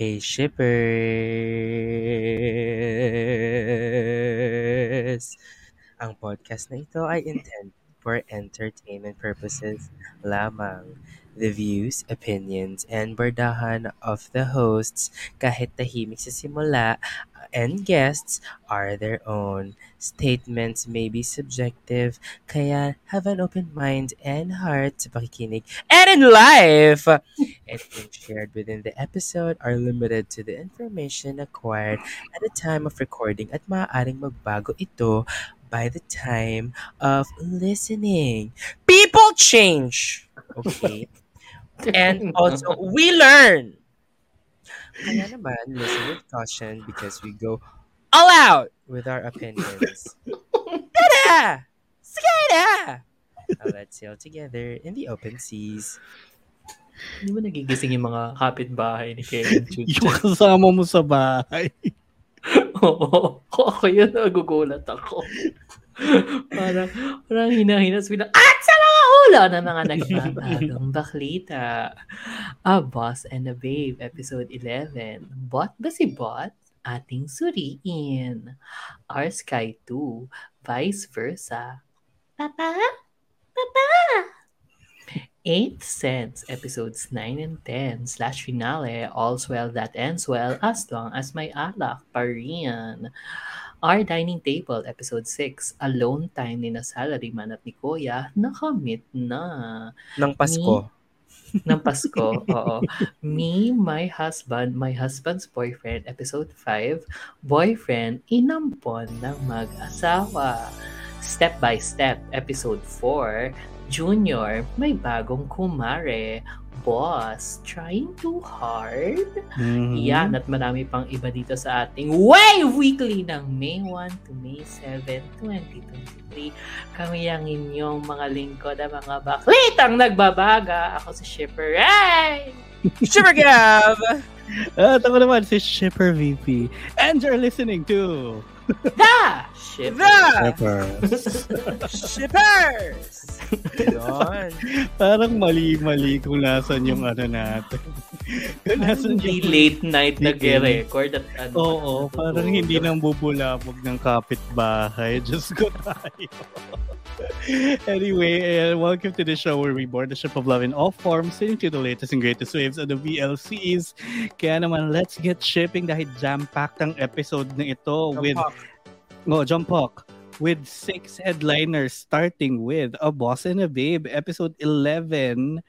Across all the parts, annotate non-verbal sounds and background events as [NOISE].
Hey shippers! Ang podcast na ito ay intended for entertainment purposes lamang. The views, opinions, and bardahan of the hosts, kahit tahimik sa simula, uh, and guests are their own. Statements may be subjective, kaya have an open mind and heart sa pakikinig and in life! Anything shared within the episode are limited to the information acquired at the time of recording at maaaring magbago ito by the time of listening. People change! Okay? [LAUGHS] And [LAUGHS] also, we learn! Kaya naman, listen with caution because we go all out with our opinions. Tada! Skada! Now let's sail together in the open seas. Hindi mo nagigising yung mga kapitbahay ni Kevin Chuch? [LAUGHS] Yung kasama mo sa bahay. [LAUGHS] Oo. Ako yun, nagugulat ako. parang, parang hinahinas bilang, at sa ulo ng mga nagbabagong baklita. A Boss and a Babe, episode 11. Bot ba si Bot? Ating suriin. Our Sky 2, vice versa. Papa? Papa? 8th Sense, episodes 9 and 10, slash finale, all's well that ends well, as long as may alak pa rin. Our Dining Table, episode 6, alone time ni na salaryman at ni Kuya, nakamit na. Ng Pasko. Ng Pasko, [LAUGHS] oo. Me, my husband, my husband's boyfriend, episode 5, boyfriend, inampon ng mag-asawa. Step by Step, episode 4, Junior, may bagong kumare. Boss, trying too hard? Mhm. Yan, at marami pang iba dito sa ating Way Weekly ng May 1 to May 7, 2023. Kami ang inyong mga lingkod at mga baklitang nagbabaga. Ako si Shipper Ray! [LAUGHS] Super Gab! At ako naman si Shipper VP. And you're listening to The Shippers. Shippers! Ganon. [LAUGHS] Parang mali-mali kung nasan yung ano natin. [LAUGHS] Kung nasan Hindi yung... late night nag-record at ano. Oo, parang hindi nang bubulabog ng kapitbahay. [LAUGHS] Diyos ko tayo. anyway, uh, welcome to the show where we board the ship of love in all forms, sailing to the latest and greatest waves of the VLCs. Kaya naman, let's get shipping dahil jam-packed ang episode na ito with Oh, Jumpok. With six headliners starting with A Boss and a Babe, episode 11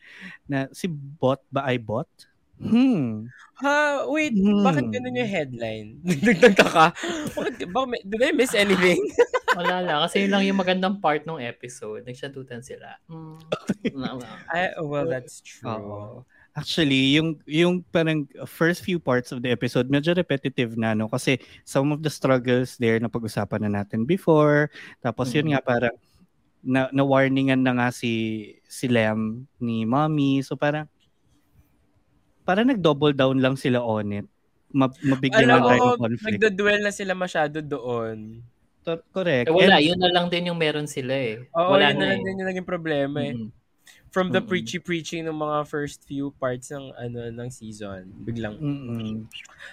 na si Bot ba ay Bot? Hmm. Ha, wait, Hmm. bakit ganun yung headline? [LAUGHS] Nagtagka ka? Bakit, may- did I miss anything? [LAUGHS] Wala lang. Kasi yun lang yung magandang part ng episode. Nagsyatutan sila. [LAUGHS] Mm. Lang. I, well, that's true. Oo. Actually, yung yung parang first few parts of the episode medyo repetitive na no kasi some of the struggles there na pag-usapan na natin before. Tapos yun Mhm. nga parang na, na warningan na nga si si Lem ni Mommy. So parang parang nag-double down lang sila on it. Ma- mabigyan Alam lang tayo mo, ng conflict. nagdo-dwell na sila masyado doon. To- Correct. Eh, wala. And- Yun na lang din yung meron sila eh. Oo, wala yun na lang eh. din yung naging problema eh. Mm. From the Mm-mm. preachy-preaching ng mga first few parts ng ano ng season. Biglang. Mm-mm.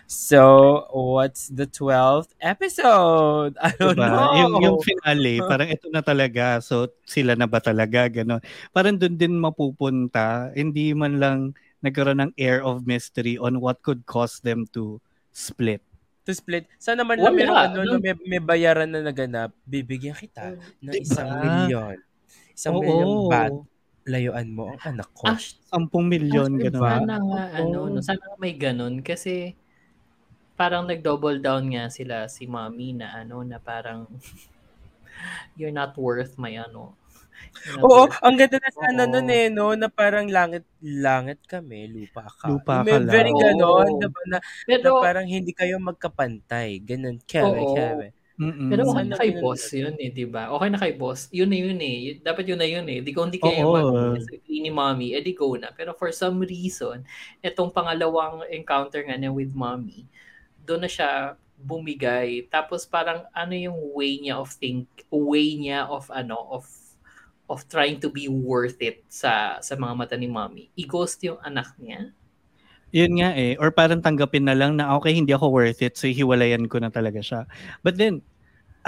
So, what's the 12th episode? I don't Diba? know. Yung, yung finale, parang ito na talaga. So, sila na ba talaga? Ganon. Parang doon din mapupunta. Hindi man lang nagkaroon ng air of mystery on what could cause them to split. to split. Sana man Wala. lang meron ano, may, may bayaran na naganap. Bibigyan kita ng Diba? isang milyon. Isang Oo. milyon bat. Layuan mo ang anak ko. Ash, 10 milyon, Actually, gano'n. Sana nga, Oo. ano, no, sana nga may ganun. Kasi, parang nag-double down nga sila si mommy na ano, na parang, [LAUGHS] you're not worth my ano. Oo, worth- ang ganda na sana Oo. nun eh, no? Na parang langit, langit kami, lupa ka. Lupa May ka lang. very ganon, diba, na, na Pero, parang hindi kayo magkapantay. Ganon, keme, Oo. keme. Mm-mm. pero okay na kay boss yun eh, di ba? Okay na kay boss. Yun na yun eh. Dapat yun na yun eh. Di ko hindi kayo Oo. mag-disagree ni mommy, eh di go na. Pero for some reason, itong pangalawang encounter nga niya with mommy, doon na siya bumigay. Tapos parang ano yung way niya of think, way niya of ano, of of trying to be worth it sa sa mga mata ni mommy. I-ghost yung anak niya. Yun nga eh. Or parang tanggapin na lang na okay, hindi ako worth it, so hiwalayan ko na talaga siya. But then,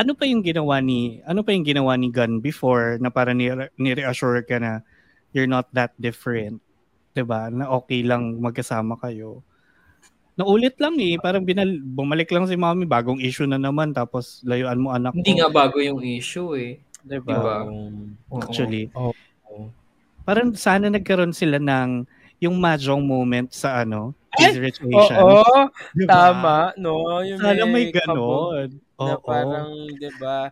ano pa yung ginawa ni ano pa yung ginawa ni Gun before na para ni, ni-reassure ka na you're not that different. 'Di ba? Na okay lang magkasama kayo. Naulit lang eh, parang binal bumalik lang si Mommy, bagong issue na naman tapos layuan mo anak Hindi ko. nga bago yung issue eh. 'Di Diba? ba? Oo. Actually. Oo. Parang sana nagkaroon sila ng yung mahjong moment sa ano! Crazy Rich Asians. Oo, Di ba? tama, no? Yung Sana may kabog ganon. Na Oo. parang, di ba,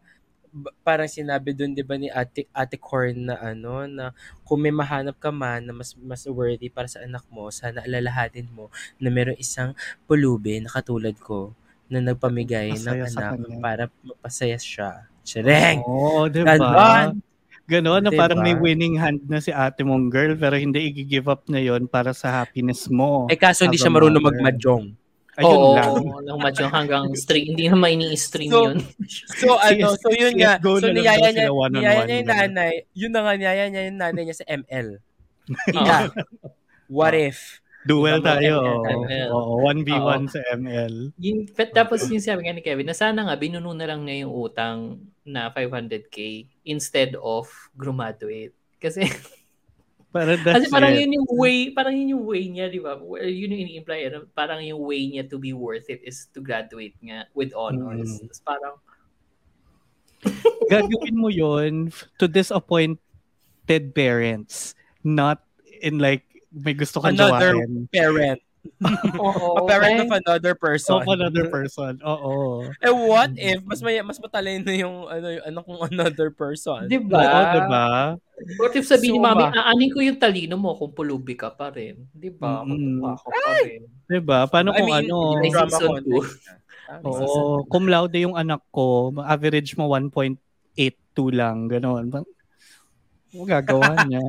parang sinabi doon, di ba, ni Ate, Ate Corn na ano, na kung may mahanap ka man na mas, mas worthy para sa anak mo, sana alalahatin mo na meron isang pulubi na katulad ko na nagpamigay ng Masaya sa anak kanya. para mapasaya siya. Shireng! Oo, di Ganon! Ganon na Diba? parang may winning hand na si ate mong girl pero hindi i-give up na yon para sa happiness mo. Eh kaso hindi siya marunong magmajong. Ayun Oo, lang. lang madyong hanggang string. Hindi na ini-string So, yun. So [LAUGHS] ano, so yun nga, so niyaya niya, niyaya niya yung nanay, yun na nga, niyaya niya yung nanay niya sa ML. [LAUGHS] Ika, what if? Duel Diba, tayo. Oo, 1v1 sa ML. Yung, tapos yung sabi nga ni Kevin, na sana nga binuno na lang niya yung utang na 500k instead of graduate. Kasi, [LAUGHS] Para kasi that's parang it. yun yung way, parang yun yung way niya, di ba? Well, Yun yung ini-imply, ano, parang yung way niya to be worth it is to graduate nga with honors. Mm. Tapos parang, Gagawin mo yon to disappointed parents. Not in like, may gusto kang Another jawain. parent. [LAUGHS] oo, A parent of another person. Of another person. Oo. Eh what if mas may mas matalino yung ano yung anak kong another person? Di Oo, ba? diba? What if sabihin ni Suma. mami, aanin ko yung talino mo kung pulubi ka pa rin. Di ba? Kung mukha ka pa rin. Diba? Paano I kung mean, ano? May drama may Oo, cum laude yung anak ko, average mo 1.82 lang, gano'n. Ano gagawa niya?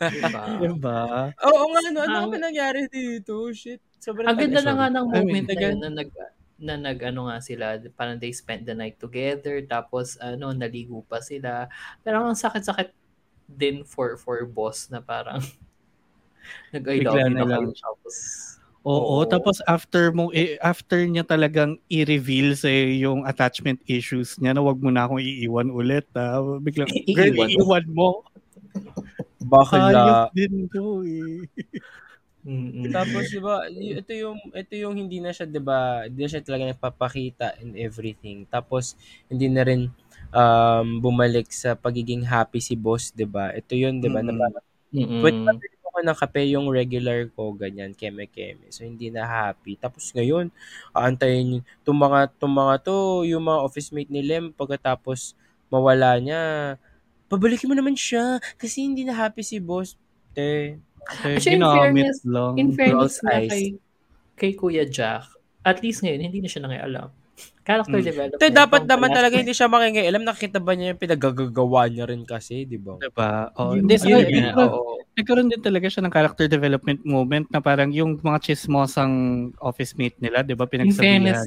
Diba? [LAUGHS] diba? Oo nga, ano, ano Ang- ba nangyari dito? Shit. Sobrang Ang ganda na nga ng I moment mean, na yun na nag na nag ano nga sila parang they spent the night together tapos ano naligo pa sila pero ang sakit-sakit din for for boss na parang [LAUGHS] nag I love you na kayo tapos Oo, Oo. tapos after mo eh, after niya talagang i-reveal sa yung attachment issues niya na wag mo na akong iiwan ulit ha. Biglang girl, Iiwan mo. Bakla. Ayos din to eh. mm Tapos 'di ba, ito yung ito yung hindi na siya 'di ba, hindi na siya talaga nagpapakita in everything. Tapos hindi na rin um bumalik sa pagiging happy si boss, 'di ba? Ito yun 'di ba, na Mm-mm. parang mm Pwede ako ng kape yung regular ko, ganyan, keme-keme. So, hindi na happy. Tapos ngayon, aantayin itong mga, itong mga to, yung mga office mate ni Lem, pagkatapos mawala niya, pabalikin mo naman siya kasi hindi na happy si boss. Te, Eh, Actually, in ginamit fairness- lang. in fairness na kay kay Kuya Jack at least ngayon hindi na siya nangialam character Mm. development te dapat naman talaga hindi siya makingialam. Nakikita ba niya yung pinagagagawa niya rin kasi, di ba? Diba? Oh, Yun- hindi, yun yun- yun- oo. nagkaroon din talaga siya ng character development moment na parang yung mga chismosang office mate nila, 'di ba, pinagsabihan niya.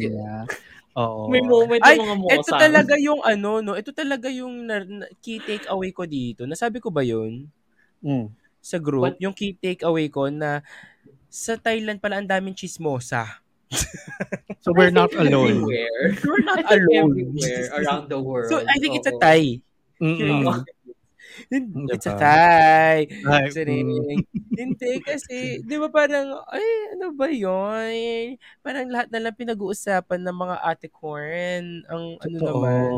Oo. may moment Ay, yung mga mosa Ito talaga yung ano, no? Ito talaga yung na, na- key takeaway ko dito. Nasabi ko ba yun? Mm. sa group, What? yung key takeaway ko na sa Thailand pala ang daming chismosa. [LAUGHS] So we're not alone. everywhere We're not [LAUGHS] alone. everywhere around the world So, I think it's a. Thai. Mm-mm. Oo. It's a Diba? Sariling. mm. Hindi kasi, [LAUGHS] di ba parang, ay, ano ba yun? Parang lahat na lang pinag-uusapan ng mga ate corn. Ang ano Totoo. naman.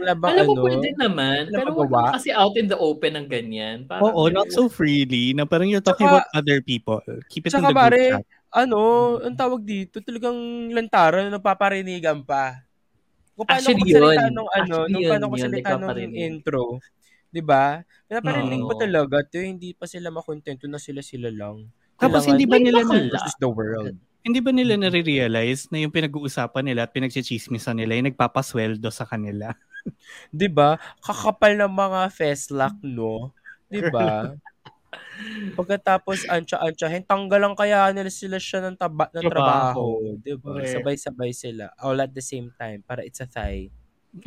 Wala bang Alam mo, ano? pwede naman. Wala Pero naman kasi out in the open ng ganyan. Parang, Oo, not so freely na parang you're talking Tsaka- about other people. Keep it in the group pare, chat. ano, ang tawag dito, talagang lantaran na napaparinigan pa. Kung paano Actually, ko yun. nung ano, Actually, nung yun, paano ko yun, salita nung nagpaparinig. intro. 'Di ba? Pinaparinig Oo. pa talaga 'to, hindi pa sila makontento na sila-sila lang. Tapos hindi ba nila na, versus the world. hindi ba nila nare-realize na yung pinag-uusapan nila at pinagchichismisan nila yung nagpapasweldo sa kanila? [LAUGHS] 'Di ba? Kakapal ng mga feslock, no? 'Di ba? [LAUGHS] Pagkatapos antya-antyahin, tanggalan kaya nila sila siya ng, taba, ng trabaho. 'di ba? Correct. Sabay-sabay sila all at the same time para it's a Thai.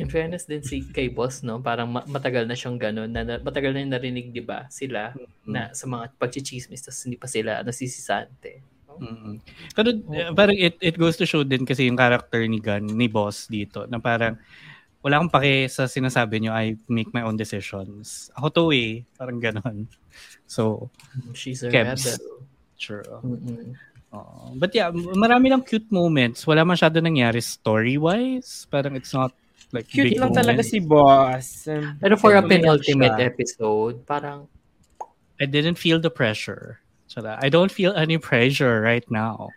In fairness din si kay boss, no? Parang ma- matagal na siyang gano'n. Na, matagal na yung narinig, di ba? Sila Mm. na sa mga pagchichismis tapos hindi pa sila nasisisante. Mm. Pero uh, parang it, it goes to show din kasi yung character ni Gun, ni Boss dito, na parang wala akong pake sa sinasabi nyo, I make my own decisions. Ako to eh, parang ganon. So, She's a Kebs. rebel. Sure. Mm-mm. Oo. but yeah, marami lang cute moments. Wala masyado nangyari story-wise. Parang it's not like Cute big lang talaga moments. si boss. Pero for a penultimate siya. episode, parang I didn't feel the pressure. Tsaka, I don't feel any pressure right now.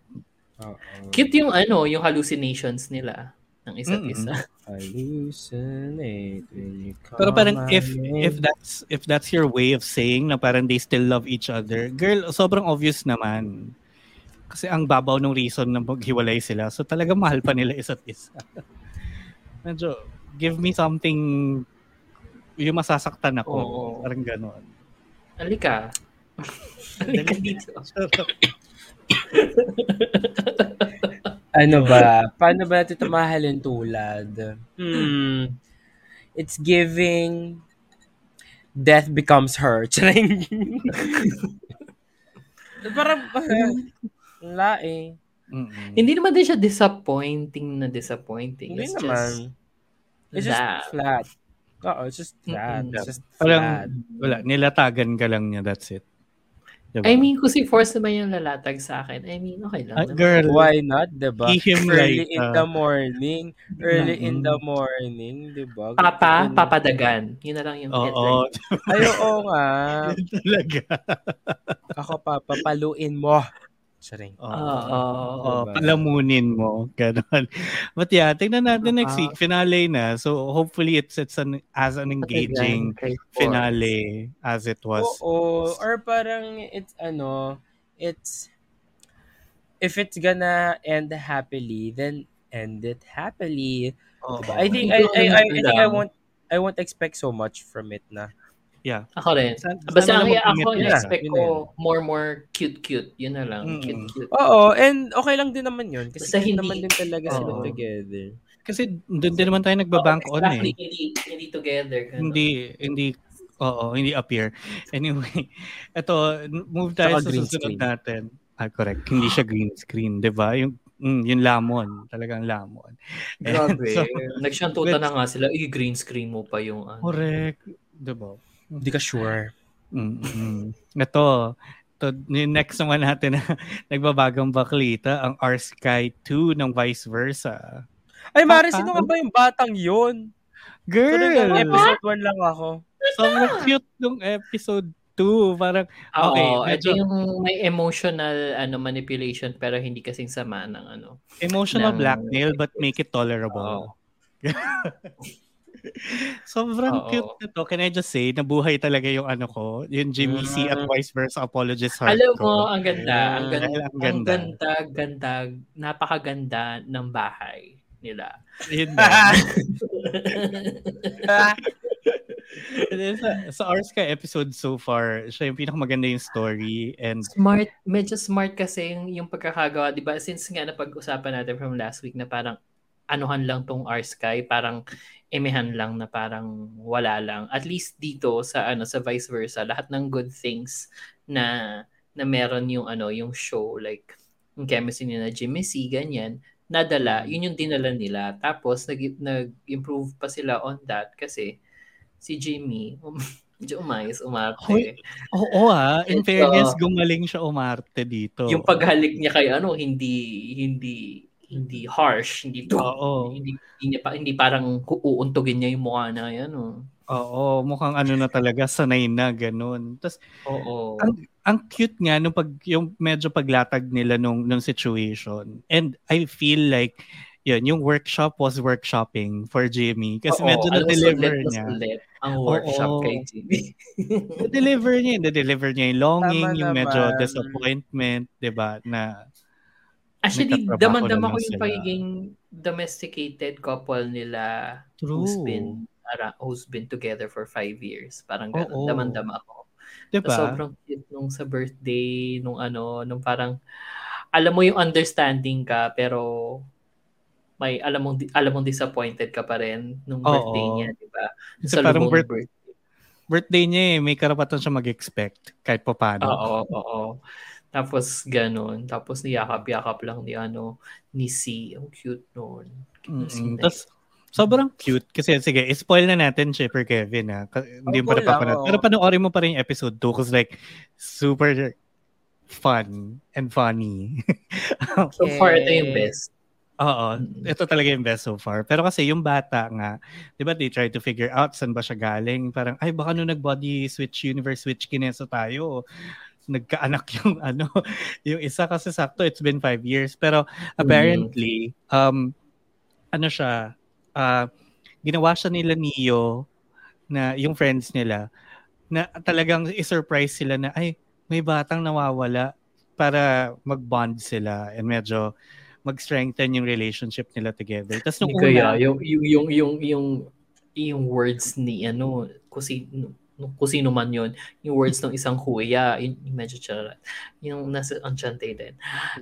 Oo. cute yung ano, yung hallucinations nila ng isa't Mm-mm. isa. [LAUGHS] Hallucinate when you call Pero parang if name. if that's if that's your way of saying na parang they still love each other, girl, sobrang obvious naman. Kasi ang babaw ng reason na maghiwalay sila. So talaga mahal pa nila isa't isa. [LAUGHS] Medyo, give me something yung masasaktan ako. Oo. Parang ganon. Halika. [LAUGHS] Halika dito. Ano ba? Paano ba natin ito mahalin tulad? Hmm. It's giving death becomes her. [LAUGHS] Charing. Parang, wala eh. Mm-mm. Hindi naman din siya disappointing na disappointing. Hindi It's naman. just It's just that. flat. Oo, it's just flat. Mm-mm. It's just Parang, flat. wala, nilatagan ka lang niya, that's it. Diba? I mean, kung si Force naman yung lalatag sa akin, I mean, okay lang. Naman. girl, Why not, diba? Him Early like, in uh, the morning. Early in Mm-mm. the morning, diba? Papa, papadagan. Yun na lang yung oo, headline. Ay, oo nga. [LAUGHS] talaga. Ako pa, papaluin mo. Charing. Oo. Oo. Oh, Diba? palamunin mo. Ganon. [LAUGHS] But yeah, tingnan natin next Ah. week. Finale na. So hopefully it's it's an as an engaging finale as it was. Oo. Or parang it's ano, it's if it's gonna end happily, then end it happily. Oo. Diba? I think I I, I, I think I won't I won't expect so much from it na. Yeah. Ako rin. San- Basta ang ako mag-commit na. expect Yun na ko more more cute-cute. Yun na lang. Mm. Cute-cute. Oo, and okay lang din naman yun. Kasi Basta hindi- naman din talaga sila Oo. together. Kasi doon din naman tayo nagbabank on eh. exactly. Hindi, hindi together. ganun. Hindi hindi Oo, hindi appear. [LAUGHS] Anyway, eto, move tayo Tsaka sa green susunod screen. natin. Ah, correct. Hindi siya green screen, 'di ba? Yung mm, yung lamon, talagang lamon. [LAUGHS] Grabe. So, Nagsiyantutan let's- na nga sila. Eh, green screen mo pa yung ano. correct, 'di ba? Hindi ka sure. Mm-mm. Ito, to, yung next naman natin na [LAUGHS] nagbabagang baklita, ang R Sky 2 ng vice versa. Ay, Mari, Ah, sino ah. nga ba yung batang yun? Girl! Girl! Episode 1 lang ako. Sobrang cute nung episode 2. Parang, Oo, Okay, ito medyo- yung may emotional ano manipulation pero hindi kasing sama ng ano. emotional ng- blackmail but make it tolerable. [LAUGHS] [LAUGHS] Sobrang Oo. cute nito. Can I just say, nabuhay talaga yung ano ko, yung Jimmy C at Mm. vice versa apologist heart Alam ko. mo, ang ganda, ang ganda, Dahil ang ang ganda. ganda, ganda, napakaganda ng bahay nila. Yun na. [LAUGHS] And then sa, sa R Sky episode so far, siya yung pinakamaganda yung story and smart, medyo smart kasi yung, yung pagkakagawa, 'di ba? Since nga napag-usapan natin from last week na parang anuhan lang tong R Sky, parang emehan lang na parang wala lang. At least dito sa ano sa vice versa, lahat ng good things na na meron yung ano, yung show like yung chemistry ni na Jimmy C, ganyan, nadala, yun yung dinala nila. Tapos nag, nag-improve pa sila on that kasi si Jimmy, um, [LAUGHS] medyo umayos, umarte. Oo ah, in [LAUGHS] fairness, gumaling siya umarte dito. yung paghalik niya kay ano hindi hindi hindi harsh hindi to Oo. hindi, hindi niya pa hindi parang uuntugin niya yung mukha na yan oh. Oo, mukhang ano na talaga, sanay na, ganun. Tapos, Oo. ang, ang cute nga nung pag, yung medyo paglatag nila nung, nung situation. And I feel like, yun, yung workshop was workshopping for Jimmy. Kasi Oo, medyo na-deliver niya. sulit ang Oo. workshop kay Jimmy. Na-deliver niya, na-deliver niya yung longing, Tama yung medyo naman. disappointment, di ba? Na, Actually, Nagkatrabaho damang-dama naman ko yung pagiging domesticated couple nila who's true. been para, who's been together for five years. Parang ganun. Oo. Damang-dama ko. Di Tas ba? sobrang cute nung sa birthday, nung ano, nung parang, alam mo yung understanding ka, pero may alam mong alam mong disappointed ka pa rin nung Oo. birthday niya, di ba? Sa parang birth- birthday. Birthday niya eh, may karapatan siya mag-expect kahit pa paano. Oo, oo. Tapos ganun. Tapos niyakap-yakap lang ni ano, ni C. Ang cute noon. Mm-hmm. Tapos, sobrang cute. Kasi, sige, spoil na natin Shipper Kevin, ha? Hindi mo pa napapanood. Pero panoorin mo pa rin yung episode 2 because like, super fun and funny. okay. [LAUGHS] So far, ito yung best. Oo, ito talaga yung best so far. Pero kasi yung bata nga, di ba they try to figure out saan ba siya galing. Parang, ay baka nung nag-body switch, universe switch kineso tayo, nagkaanak [LAUGHS] yung ano, yung isa kasi sakto, it's been five years. Pero apparently, um, ano siya, uh, ginawa siya nila Neo, na yung friends nila, na talagang i-surprise sila na, ay, may batang nawawala para mag-bond sila and medyo mag-strengthen yung relationship nila together. Tapos nung Kaya, una, yung, yung, yung, yung, yung, yung words ni, ano, kasi, kung sino man yun, yung words ng isang kuya, yung, yung medyo charot, yung nasa Enchante din.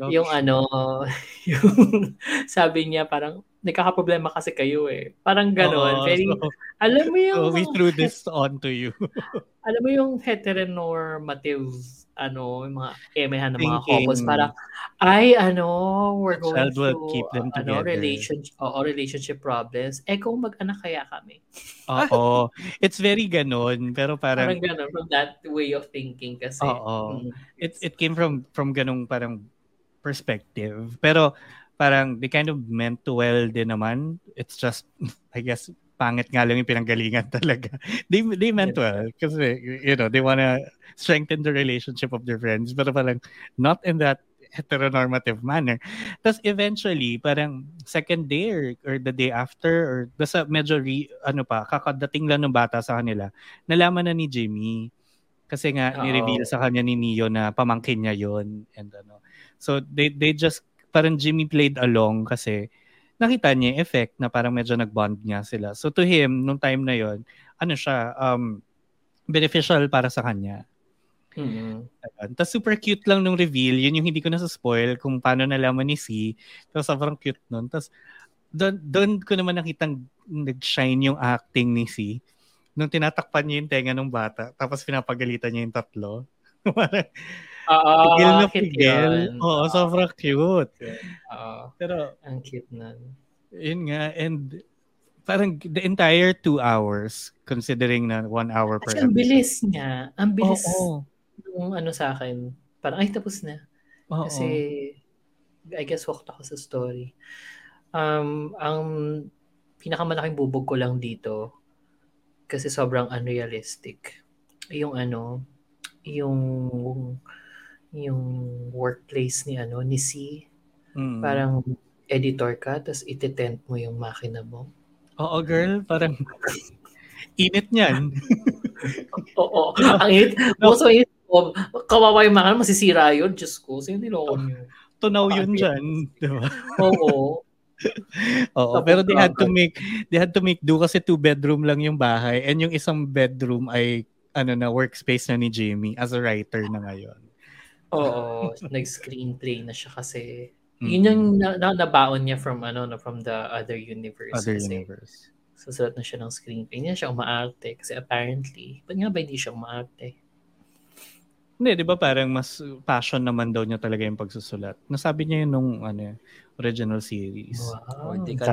Yung ano, [LAUGHS] yung sabi niya parang, nagkakaproblema kasi kayo eh. Parang gano'n. Oh, very, so, alam mo yung... So we threw this on to you. [LAUGHS] alam mo yung heteronormative ano, yung mga emehan ng mga couples para ay ano, we're going to keep them ano, relationship o relationship problems. Eh kung mag-anak kaya kami. [LAUGHS] Oo. It's very ganon, pero parang parang ganon from that way of thinking kasi. Oo. Mm, it it came from from ganong parang perspective. Pero parang they kind of meant to well din naman. It's just [LAUGHS] I guess pangit nga lang yung pinanggalingan [LAUGHS] talaga. they, they meant well kasi, you know, they wanna strengthen the relationship of their friends pero parang not in that heteronormative manner. Tapos eventually, parang second day or, or the day after or basta medyo re, ano pa, kakadating lang ng bata sa kanila, nalaman na ni Jimmy. Kasi nga, Uh-oh. ni-reveal sa kanya ni Neo na pamangkin niya yon and ano. So, they, they just, parang Jimmy played along kasi nakita niya yung effect na parang medyo nag-bond niya sila. So to him, nung time na yon ano siya, um, beneficial para sa kanya. Mm-hmm. Tapos super cute lang nung reveal. Yun yung hindi ko na spoil kung paano nalaman ni C. Tapos sobrang cute nun. Tapos doon, doon ko naman nakitang nag-shine yung acting ni C. Nung tinatakpan niya yung tenga ng bata, tapos pinapagalitan niya yung tatlo. [LAUGHS] Oo, pigil na pigil. Oo, sobrang cute. Oo. Pero, ang cute nun. Yun nga, and parang the entire two hours, considering na one hour per Kasi episode. ang bilis niya. Ang bilis oh, oh. yung ano sa akin. Parang, ay, tapos na. Oh, Kasi, I guess, hooked ako sa story. Um, ang pinakamalaking bubog ko lang dito, kasi sobrang unrealistic. Yung ano, yung yung workplace ni ano ni C. Mm. Parang editor ka tapos itetent mo yung makina mo. Oo, girl, parang [LAUGHS] init niyan. [LAUGHS] Oo, ang init. [LAUGHS] Also, init. Oh, kawawa yung makina, masisira yun. Diyos ko, sino niloko niyo? Tunaw yun dyan, di ba? Oo. Oo, pero they had to make they had to make do kasi two bedroom lang yung bahay and yung isang bedroom ay ano na workspace na ni Jamie as a writer na ngayon. Oo, [LAUGHS] nag-screenplay na siya kasi mm-hmm. yun yung na, na, nabaon niya from ano no, from the other universe. Other kasi, universe. Susulat na siya ng screenplay. Hindi na siya umaarte kasi apparently, ba't nga ba hindi siya umaarte? Hindi, di ba parang mas passion naman daw niya talaga yung pagsusulat. Nasabi niya yun nung ano, original series. Wow. Oh, di ka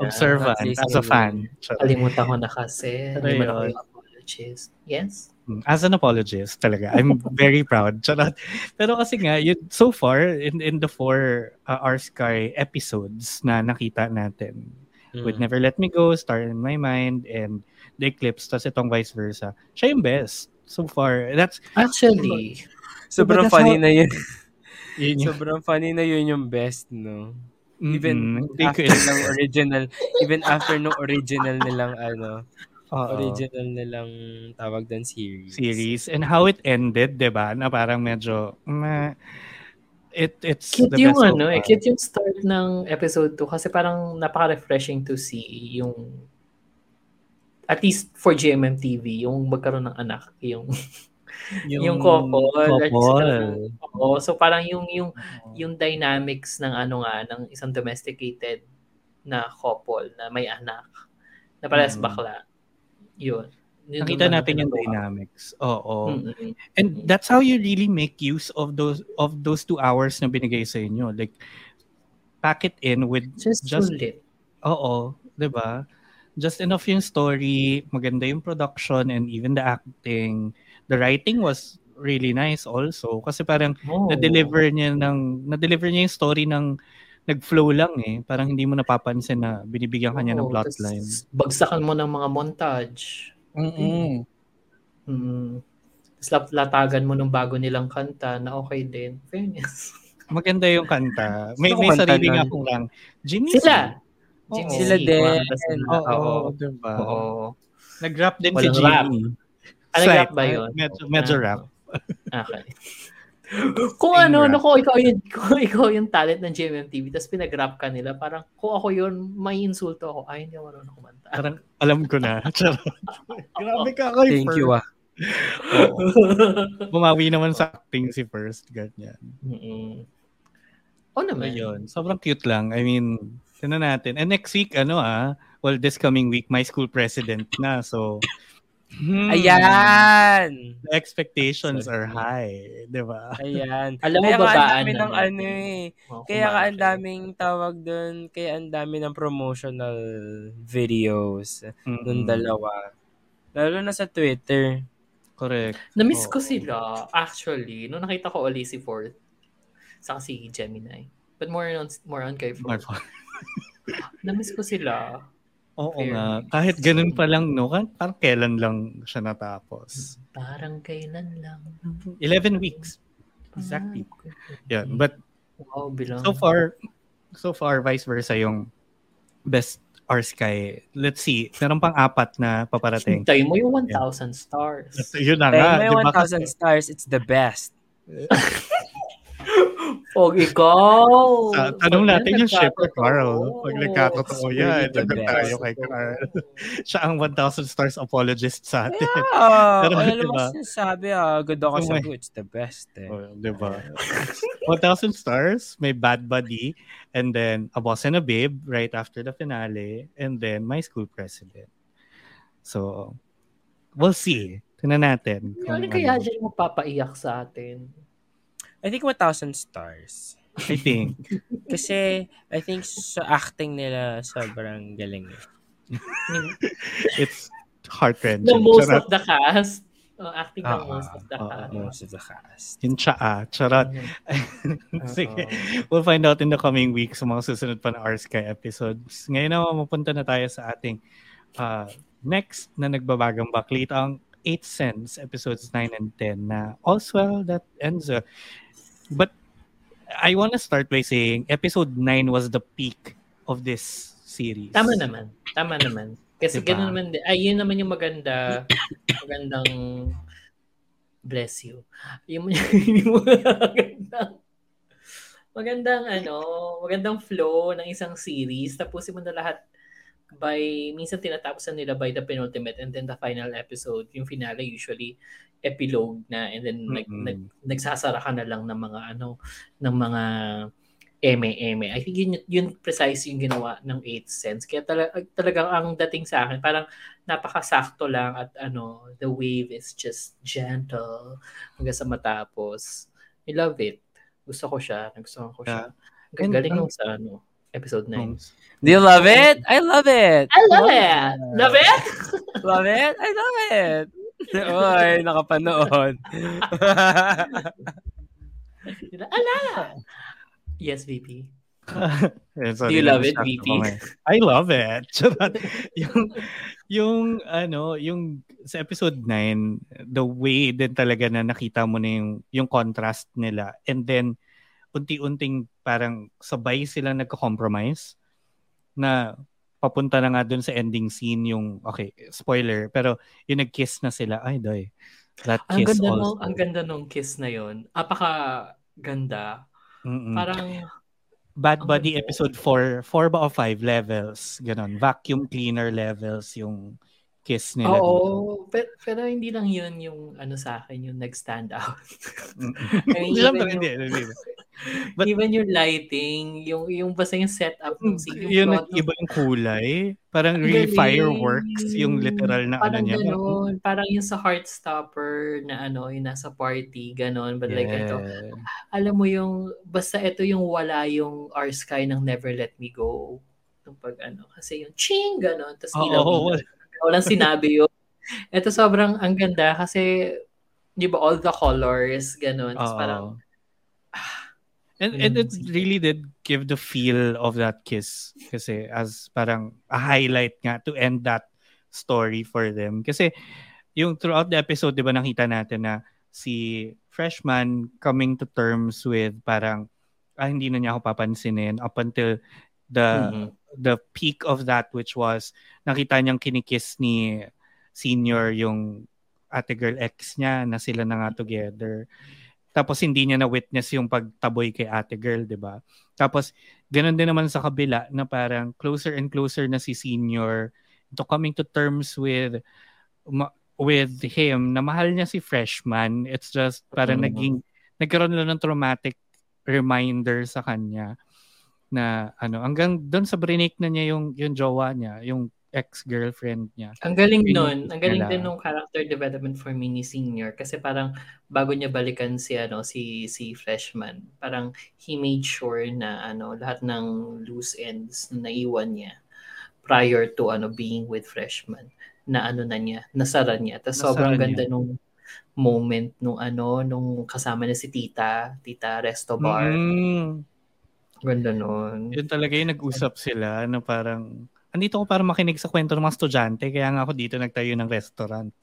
Observant, as a fan. Kalimutan ko na kasi. Hindi yung apologist. Yes? Mm, as an apologist talaga. I'm [LAUGHS] very proud. Charot. Pero kasi nga, yun, so far, in, in the four uh, Our Sky episodes na nakita natin, mm. with Never Let Me Go, Star in My Mind, and The Eclipse, tas itong vice versa, siya yung best so far. That's Actually, sobrang funny how, na [LAUGHS] yun. yun sobrang funny na yun yung best, no? Even mm-hmm. after ng original, even after no original nilang ano, Uh-oh. original nilang tawag doon series. Series. And how it ended, di ba? Na parang medyo, meh, it, it's cute the yung best ano, eh, cute yung start ng episode 2 kasi parang napaka-refreshing to see yung at least for GMMTV, yung magkaroon ng anak, yung [LAUGHS] yung, yung couple. couple. Oo, so parang yung yung yung dynamics ng ano nga ng isang domesticated na couple na may anak na parehas mm-hmm. bakla yun. Yun Nakita natin yung dynamics. Oo. Mm-mm. And that's how you really make use of those of those two hours na binigay sa inyo. Like, pack it in with Just, Just- sulit. Oo, 'di ba? Just enough yung story, maganda yung production and even the acting. The writing was really nice also kasi parang Oh. na-deliver niya ng na-deliver niya yung story ng nag-flow lang eh. Parang hindi mo napapansin na binibigyan kanya ng Oo, plotline. Bagsakan mo ng mga montage. Mm. Mm. Tapos lat- latagan mo ng bago nilang kanta na okay din. Fairness. [LAUGHS] Maganda yung kanta. May may kanta sarili nga akong lang. Jimmy Sila! Jimmy Sila din. Oo, Oo. diba? Oo. Nag-rap din si Walang Jimmy. rap. Ah, nag-rap ba yun? Medyo, medyo Ah. rap. Okay. [LAUGHS] Kung ano, rap. no, kung ikaw yung, [LAUGHS] kung ikaw yung talent ng GMMTV, tapos pinag-rap ka nila, parang kung ako yun, may insulto ako. Ay, hindi ako marunong kumanta. Parang alam ko na. [LAUGHS] Grabe ka kay Thank you ah. [LAUGHS] Bumawi naman sa acting si First. Ganyan. Mm-mm. Oo naman. Ayun. Sobrang cute lang. I mean, tinan natin. And next week, ano ah, well, this coming week, my school president na. So, hmm, Ayan! The expectations are high. Di ba? Ayan. [LAUGHS] Alam mo, Kaya nga ang dami ng ano eh. Kaya ka ang kumari. daming tawag doon, kaya ang dami ng promotional videos nung Mm-mm. dalawa. Lalo na sa Twitter. Correct. Na-miss Oo. ko sila, actually, nung nakita ko ulit si Ford, saka si Gemini. But more on, more on kay Ford. Marfa. [LAUGHS] Na-miss ko sila. Oo Fair. nga. Kahit ganun pa lang, no? Kan- Parang kailan lang siya natapos. Parang kailan lang. 11 weeks. Exactly. Yeah. But Wow, bilang. so far, so far, vice versa yung best or sky. Let's see. Meron pang apat na paparating. Hintay mo yung 1,000 stars. Yun na nga. may di ba? 1,000 stars, it's the best. [LAUGHS] Pog [LAUGHS] ikaw! Sa- tanong Pag natin yung shipper. Carl. Pag nagkatotoo yan, lagot best. tayo kay Carl. [LAUGHS] Siya ang 1,000 stars apologist sa atin. Ah, [LAUGHS] Pero wala diba? naman sinasabi ah. Good ako sa good, it's the best eh. Oh, di ba? 1,000 stars, may Bad Buddy, and then A Boss and a Babe right after the finale, and then My School President. So, we'll see. Tingnan natin. Ano kung kaya ano. dyan magpapaiyak sa atin? I think 1,000 stars. I think. [LAUGHS] Kasi, I think sa acting nila, sobrang galing. eh. [LAUGHS] It's heart-wrenching. The most Charot. of the cast. Oh, acting ng Ah, most of the ah, cast. Most of the cast. Yung tsaa. Charot. [LAUGHS] Sige. We'll find out in the coming weeks sa mga susunod pa na R-Sky episodes. Ngayon naman, mapunta na tayo sa ating uh, next na nagbabagang baklit ang 8 Cents, episodes 9 and 10 na All's Well That Ends. Well. But I want to start by saying episode 9 was the peak of this series. Tama naman. Tama naman. Kasi Diba? ganun naman. Ay, yun naman yung maganda. magandang bless you. Yung, [LAUGHS] yung magandang magandang ano, magandang flow ng isang series. Tapusin mo na lahat by, minsan tinatapos na nila by the penultimate and then the final episode. Yung finale usually epilogue na and then nag, Mm-mm. nag, nagsasara ka na lang ng mga ano, ng mga eme-eme. I think yun, yun precise yung ginawa ng 8 cents. Kaya talaga, talagang ang dating sa akin, parang napakasakto lang at ano, the wave is just gentle hanggang sa matapos. I love it. Gusto ko siya. Nagustuhan ko siya. And- Galing and- yung sa ano, episode 9. Do you love it? I love it! I love it! Love it? Love it? I love it! Oy, nakapanood. [LAUGHS] Ala! Yes, VP. [LAUGHS] Eh, Do you love it, VP? I love it. [LAUGHS] Yung, yung, ano, yung sa episode 9, the way din talaga na nakita mo na yung, yung contrast nila. And then, unti-unting parang sabay sila nagko-compromise na papunta na nga dun sa ending scene yung, okay, spoiler, pero yung nag-kiss na sila, ay, doy. That Ang kiss ganda also. nung, ang ganda nung kiss na yon. Apaka ganda. Mm-mm. Parang Bad Ang Buddy episode 4, 4 ba o 5 levels? Ganon. Vacuum cleaner levels yung kiss nila. Oo, pero, pero hindi lang yun yung ano sa akin, yung nag-stand out. [LAUGHS] I mean, Siyempre, even hindi, hindi. But- Even yung lighting, yung yung basta yung setup ng scene, yung Yun, plot iba yung kulay. Parang Ang really galing. fireworks yung literal na ano parang niya. Ganun, parang yung sa Heartstopper na ano, yung nasa party, ganun. But like ito, Yeah. alam mo yung, basta ito yung wala yung R Sky ng Never Let Me Go. Yung pag ano, kasi yung ching, ganun. Tapos Oo, ilaw, oo, ilaw. Walang sinabi yun. Ito sobrang, ang ganda kasi, di ba, all the colors, ganun. Tapos Oo. parang, And, and it really did give the feel of that kiss kasi as parang a highlight nga to end that story for them. Kasi yung throughout the episode, di ba nakita natin na si freshman coming to terms with parang ah, hindi na niya ako papansinin up until the mhm. the peak of that which was nakita niyang kinikiss ni senior yung ate girl ex niya na sila na nga together. Tapos hindi niya na-witness yung pagtaboy kay ate girl, di ba? Tapos ganun din naman sa kabila na parang closer and closer na si senior to coming to terms with with him na mahal niya si freshman. It's just parang Mhm. naging nagkaroon lang ng traumatic reminder sa kanya na ano hanggang doon sa brinik na niya yung yung jowa niya, yung ex-girlfriend niya. Ang galing nun. Ang galing din nung character development for me ni Senior kasi parang bago niya balikan si ano si si Freshman, parang he made sure na ano lahat ng loose ends na naiwan niya prior to ano being with Freshman na ano na niya, nasara niya. Tapos Nasara sobrang niya. ganda nung moment nung ano nung kasama niya si Tita, Tita Resto Bar. Mm, Ganda nun. yun talaga yung nag-usap sila na parang andito ko para makinig sa kwento ng mga estudyante kaya nga ako dito nagtayo ng restaurant.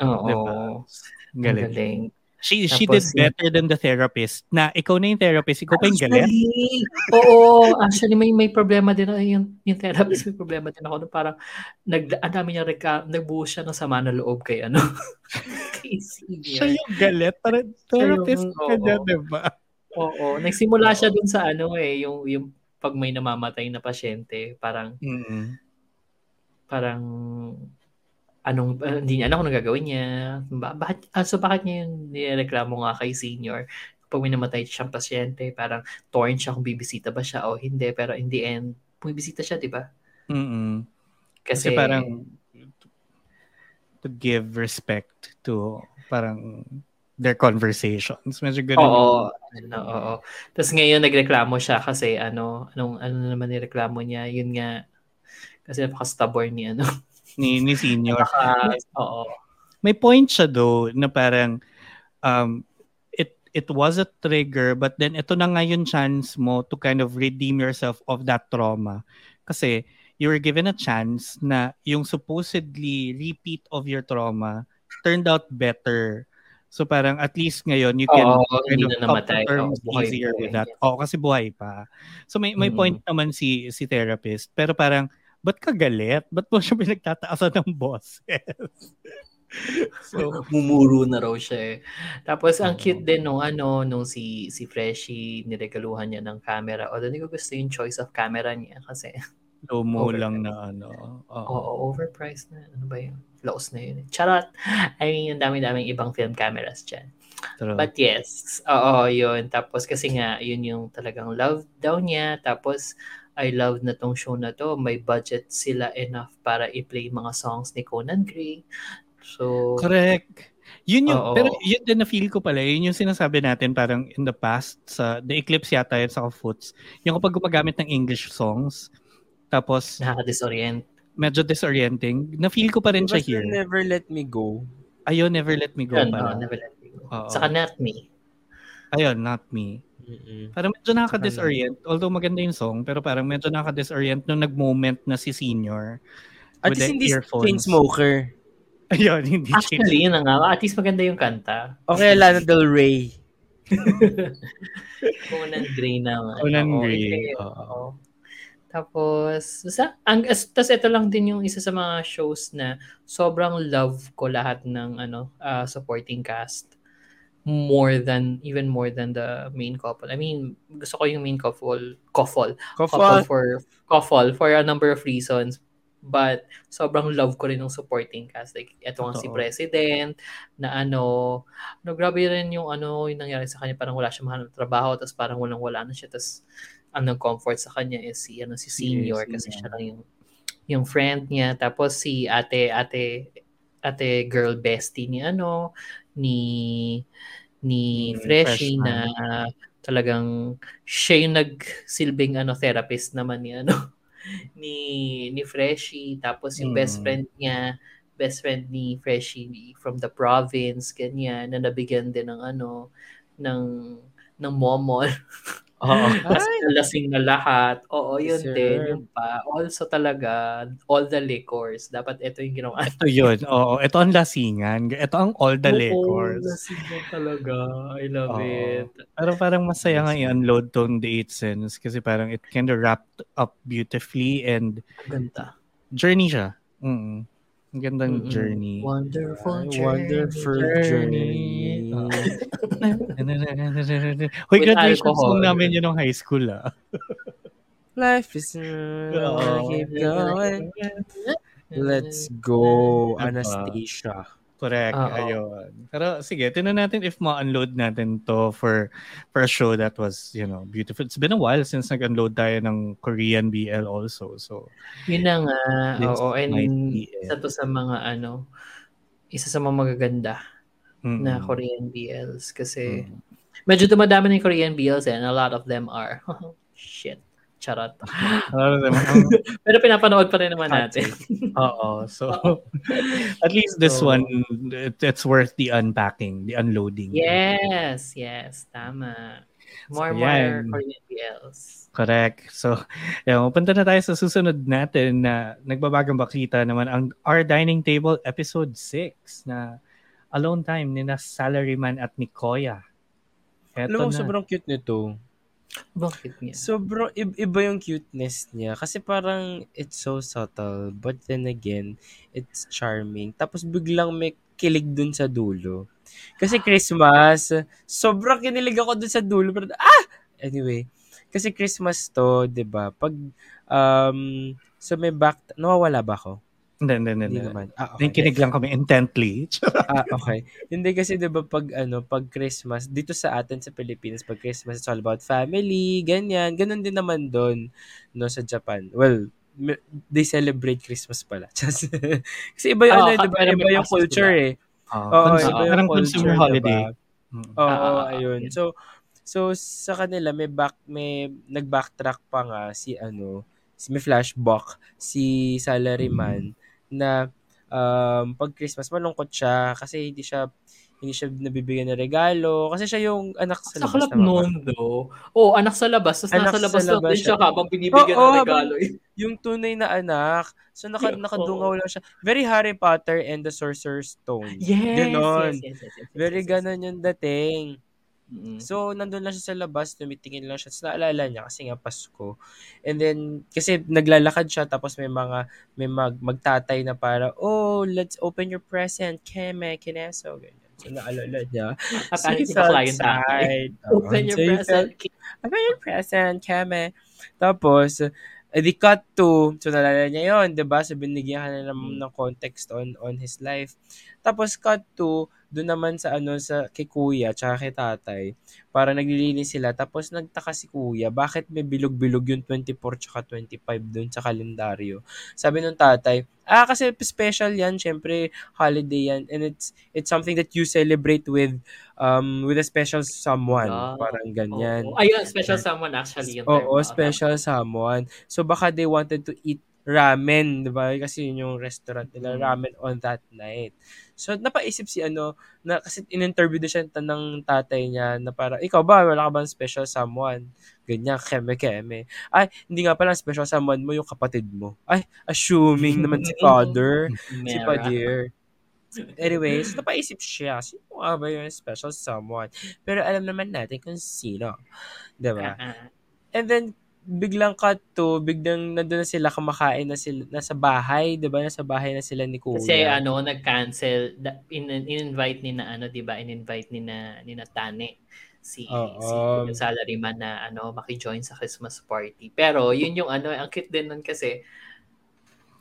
Oo. Diba? Galing. galing. She, she Tapos did yun- better than the therapist na ikaw na yung therapist, ikaw pa yung galit. Oo, actually may may problema din ako yung yung therapist may problema din ako no, parang nag ang dami niya reka, nagbuo siya ng sama na loob kay ano [LAUGHS] kay Siya senior. yung galit. Parang therapist yung- ka niya, oo. diba? Oo, nagsimula siya dun sa ano eh, yung yung pag may namamatay na pasyente, parang Mm-mm. parang anong ah, hindi niya alam kung anong gagawin niya. Ba, bakit ah, so bakit niya yung nireklamo nga kay senior? Pag may namatay siyang pasyente, parang torn siya kung bibisita ba siya o hindi. Pero in the end, bumibisita siya, di ba? Mm-mm. Kasi, Kasi parang to give respect to parang their conversations. Medyo ganun. Oo, ano, oo. Tapos ngayon nagreklamo siya kasi ano, anong ano naman nireklamo niya, yun nga kasi napaka-stubborn ni ano. Ni, ni senior. Napaka, oo. May point siya though na parang um, it it was a trigger but then ito na nga yung chance mo to kind of redeem yourself of that trauma. Kasi you were given a chance na yung supposedly repeat of your trauma turned out better. So parang at least ngayon you can Oo, kind of come to terms buhay easier with that. Oo, kasi buhay pa. So may may Mm. point naman si si therapist pero parang ba't ka galit? Ba't mo siya [LAUGHS] pinagtataasan ng bosses? [LAUGHS] so, [LAUGHS] Mumuro na raw siya eh. Tapos ang cute din nung ano, nung si si Freshie niregaluhan niya ng camera. Although hindi ko gusto yung choice of camera niya kasi low mo lang na ano. Oo. oo, overpriced na. Ano ba yun? Laos na yun. Charot! [LAUGHS] I mean, ang dami-daming ibang film cameras dyan. True. But yes, oo, yun. Tapos kasi nga, yun yung talagang love daw niya. Tapos, I love na tong show na to. May budget sila enough para i-play mga songs ni Conan Gray. So, Correct. Yun yung, Oo. pero yun din na feel ko pala, yun yung sinasabi natin parang in the past, sa The Eclipse yata yun sa Foots, yung kapag gumagamit ng English songs, tapos nakaka-disorient. Medyo disorienting, na feel ko pa rin siya here. Never Let Me Go. Ayun, Never Let Me Go Yun, pa. no, never let me go. Oo. Saka not me. Ayun, Not Me. Mm-mm. Parang medyo nakaka-disorient, although maganda yung song, pero parang medyo nakaka-disorient nung nag-moment na si Senior. At with least the hindi. Chainsmoker. [LAUGHS] Ayun, hindi Actually, yun na nga. At least maganda yung kanta. O kaya Lana Del Rey. [LAUGHS] Conan Gray naman. Conan Oo, Gray, hindi. oo. Tapos, sa, ang, as, tas ito lang din yung isa sa mga shows na sobrang love ko lahat ng ano ah, supporting cast more than even more than the main couple. I mean, gusto ko yung main couple, couple, couple for couple for a number of reasons. But sobrang love ko rin ng supporting cast. Like, eto nga si. President, na ano, no, grabe rin yung ano, yung nangyari sa kanya, parang wala siya mahanap trabaho, tapos parang walang-wala na siya, tapos ang nag-comfort sa kanya is si, ano, si Senior, Yes, kasi yeah. siya lang yung, yung friend niya. Tapos si ate, ate, ate girl bestie ni ano, ni, ni Mm, Freshie freshman. na talagang siya yung nagsilbing ano therapist naman ni ano [LAUGHS] ni ni Freshie tapos yung best Mm. friend niya best friend ni Freshie from the province ganyan na nabigyan din ng ano ng ng momol [LAUGHS] Oo. Tapos lasing na lahat. Oo, yun Sir. din. Yun pa. Also talaga, all the liquors. Dapat ito yung ginawa. Ito yun. Oo. Ito ang lasingan. Ito ang all the Oo, liquors. lasing na talaga. I love Oo. it. Pero parang masaya nga i-unload tong The Eight Sins kasi parang it kind of wrapped up beautifully and ganda. journey siya. Mm. Ang gandang Mm-mm. journey. Wonderful journey. wonderful journey. Hoy, With graduation alcohol. song namin yun ng high school ah. Life is Oo. keep going. Let's go, Diba? Anastasia. Correct. Oo. Ayun. Pero sige, tinan natin if ma-unload natin to for for a show that was, you know, beautiful. It's been a while since nag-unload tayo ng Korean BL also. So, Yun na nga. Oo, and isa to sa mga ano, isa sa mga magaganda mm, na Korean BLs kasi mm. medyo dumadami yung Korean BLs and a lot of them are [LAUGHS] shit. Charot. [LAUGHS] [LAUGHS] Pero pinapanood pa rin naman natin. Oo. So, [LAUGHS] at least this So- one, it, it's worth the unpacking, the unloading. Yes, yes, tama. More, So, more. Korean BLs. Correct. So, yan, punta na tayo sa susunod natin na nagbabagang bakita naman ang Our Dining Table Episode 6 na Alone Time ni na Salaryman at ni Koya. Eto Alam mo, na. sobrang cute nito. Bakit niya? Sobrang iba yung cuteness niya. Kasi parang it's so subtle. But then again, it's charming. Tapos biglang may kilig dun sa dulo. Kasi Christmas, sobrang kinilig ako dun sa dulo. Pero, ah! Anyway, kasi Christmas to, 'di ba Pag, um, so may back, nawawala ba ako? Hindi, hindi, hindi. Hindi naman. Ah, okay. Nakikinig lang kami intently. [LAUGHS] Ah, okay. Hindi kasi 'di ba pag ano, pag Christmas dito sa atin sa Pilipinas, pag Christmas it's all about family, ganyan. Ganun din naman doon no sa Japan. Well, they celebrate Christmas pala. [LAUGHS] Just- kasi iba yung Oo, ano, 'di ba? Iba yung culture diba? eh. Oo, Oo, cons- iba yung parang culture, consumer diba? holiday. Mm. Oo, Ah, ah, ayun. yun. So so sa kanila may back may nag-backtrack pa nga si ano, si may flashback si salaryman na um, pag Christmas malungkot siya kasi hindi siya hindi siya nabibigyan ng regalo kasi siya yung anak sa labas ba? noon, do. Oo, anak sa labas. Tapos Anak nasa sa labas lang labas din siya. habang binibigyan Oo, ng habang- regalo. eh. Yung tunay na anak. So naka, nakadungaw lang siya. Very Harry Potter and the Sorcerer's Stone. Yes, Ganon. yes, yes, yes, yes, yes, Very yes, yes. ganon yung dating. Mm. So, nandun lang siya sa labas, tumitingin lang siya. So, naalala niya kasi nga Pasko. And then, kasi naglalakad siya, tapos may mga, may mag, magtatay na para, oh, let's open your present, keme, kineso, ganyan. So, naalala niya. At So, he si felt bakla yung tatay. sad. Oo. Open your So, present. felt, open your present, keme. Tapos, eh, di cut to, so naalala niya yun, di ba? So, binigyan ka na ng, ng context on on his life. Tapos, cut to, doon naman sa ano sa kay kuya tsaka kay tatay para naglilinis sila tapos nagtaka si kuya bakit may bilog-bilog yung 24 tsaka 25 doon sa kalendaryo sabi nung tatay ah kasi special yan syempre holiday yan and it's it's something that you celebrate with um with a special someone Ah, parang ganyan Oo. Ayun, special someone actually yung term. Oo, Oo, special someone. So baka they wanted to eat ramen, 'di ba? Kasi yun yung restaurant nila, Mm. ramen on that night. So napaisip si ano, na kasi in-interview din siya ta- ng tatay niya na para, ikaw ba, wala ka bang special someone? Ganyan, keme, keme. Ay, hindi nga pala special someone mo yung kapatid mo. Ay, assuming [LAUGHS] naman si father, si. Padir. [LAUGHS] Anyways, napaisip siya, sino nga ba yung special someone? Pero alam naman natin kung sino. 'Di ba? Ah, ah. And then, biglang cut to, biglang nandun na sila, kumakain na sila, nasa bahay, di ba? Nasa bahay na sila ni Kuya. Kasi ano, nag-cancel, in, in-invite ni na ano, 'di ba? In-invite ni na ni na Tane si Oo. si salaryman na ano maki-join sa Christmas party. Pero yun yung ano, ang cute din nun kasi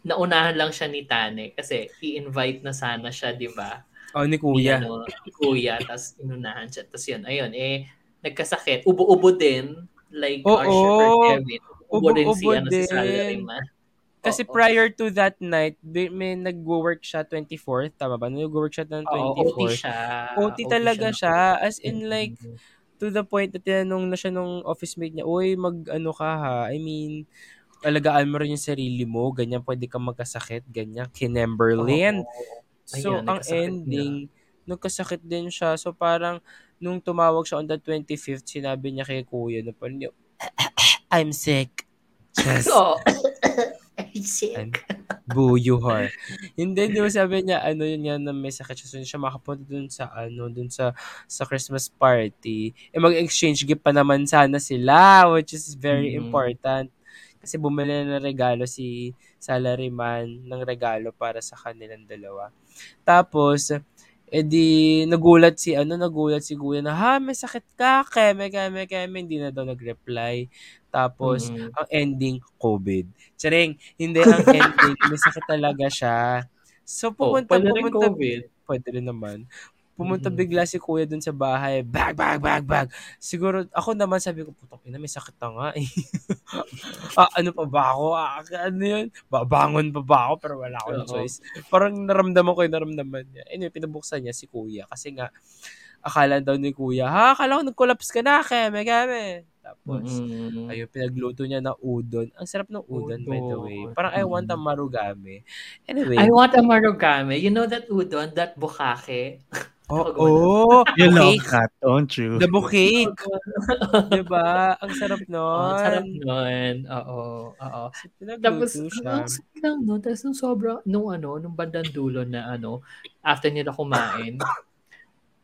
naunahan lang siya ni Tane kasi i-invite na sana siya, di ba? Oh, ni Ni, Kuya. ano, ni Kuya, tapos inunahan siya. Tapos yun, ayun, eh, nagkasakit. Ubo-ubo din, like Oo. our shipper Kevin. Ubo din si, Ubo-ubo ano, si din. Salaryman. Kasi Oo. prior to that night, bi- may nag-work siya 24th, tama ba? Nag-work siya ng Oo, OT 24th. siya. OT talaga siya. As in Mm-mm. like, to the point na tinanong na siya nung office mate niya, Uy, mag ano ka ha? I mean, alagaan mo rin yung sarili mo. Ganyan, pwede kang magkasakit. Ganyan, kinemberlin. Oo. So, Ayun, ang ending, nagkasakit din siya. So, parang, nung tumawag siya on the 25th, sinabi niya kay kuya na parang, [COUGHS] I'm sick. Just, Oo. [COUGHS] I'm sick. Boo you whore. Hindi, di ba sabi niya, ano yun nga na may sakit siya. So, siya makapunta dun sa, ano, dun sa, sa Christmas party. Eh, mag-exchange gift pa naman sana sila, which is very Mhm. important. Kasi bumili na ng regalo si salaryman ng regalo para sa kanilang dalawa. Tapos, edi, nagulat si, ano, nagulat si Kuya na, ha, may sakit ka, keme, keme, keme, hindi na daw nag-reply. Tapos, Mm-mm. ang ending, COVID. Charing, hindi ang [LAUGHS] ending, may sakit talaga siya. So, Oh, pumunta, rin pumunta, COVID. pwede rin naman. Pumunta Mm-mm. bigla si kuya dun sa bahay, bag, bag, bag, bag. Siguro, ako naman sabi ko, putang ina, may sakit na nga eh. [LAUGHS] ah, ano pa ba ako? Ah, ano yun? Babangon pa ba ako? Pero wala akong Oo. choice. Parang naramdaman ko yung naramdaman niya. Anyway, pinabuksan niya si kuya. Kasi nga, akala daw ni kuya, ha, akala ko nag-collapse ka na, keme, keme. Tapos, Mm-mm. ayun, pinagluto niya ng udon. Ang sarap ng udon, by the way. Udon. Parang I want a marugame. Anyway, I want a marugame. You know that udon, that bukake? [LAUGHS] oo, Ako oh, [LAUGHS] You love that, don't you? The cake. [LAUGHS] diba? Ang sarap Oh, nun. ang sarap nun. Oo, oo. Tapos, ang sarap lang, no? Tapos, nung sobra, nung ano, nung bandang dulo na, ano, after nila kumain,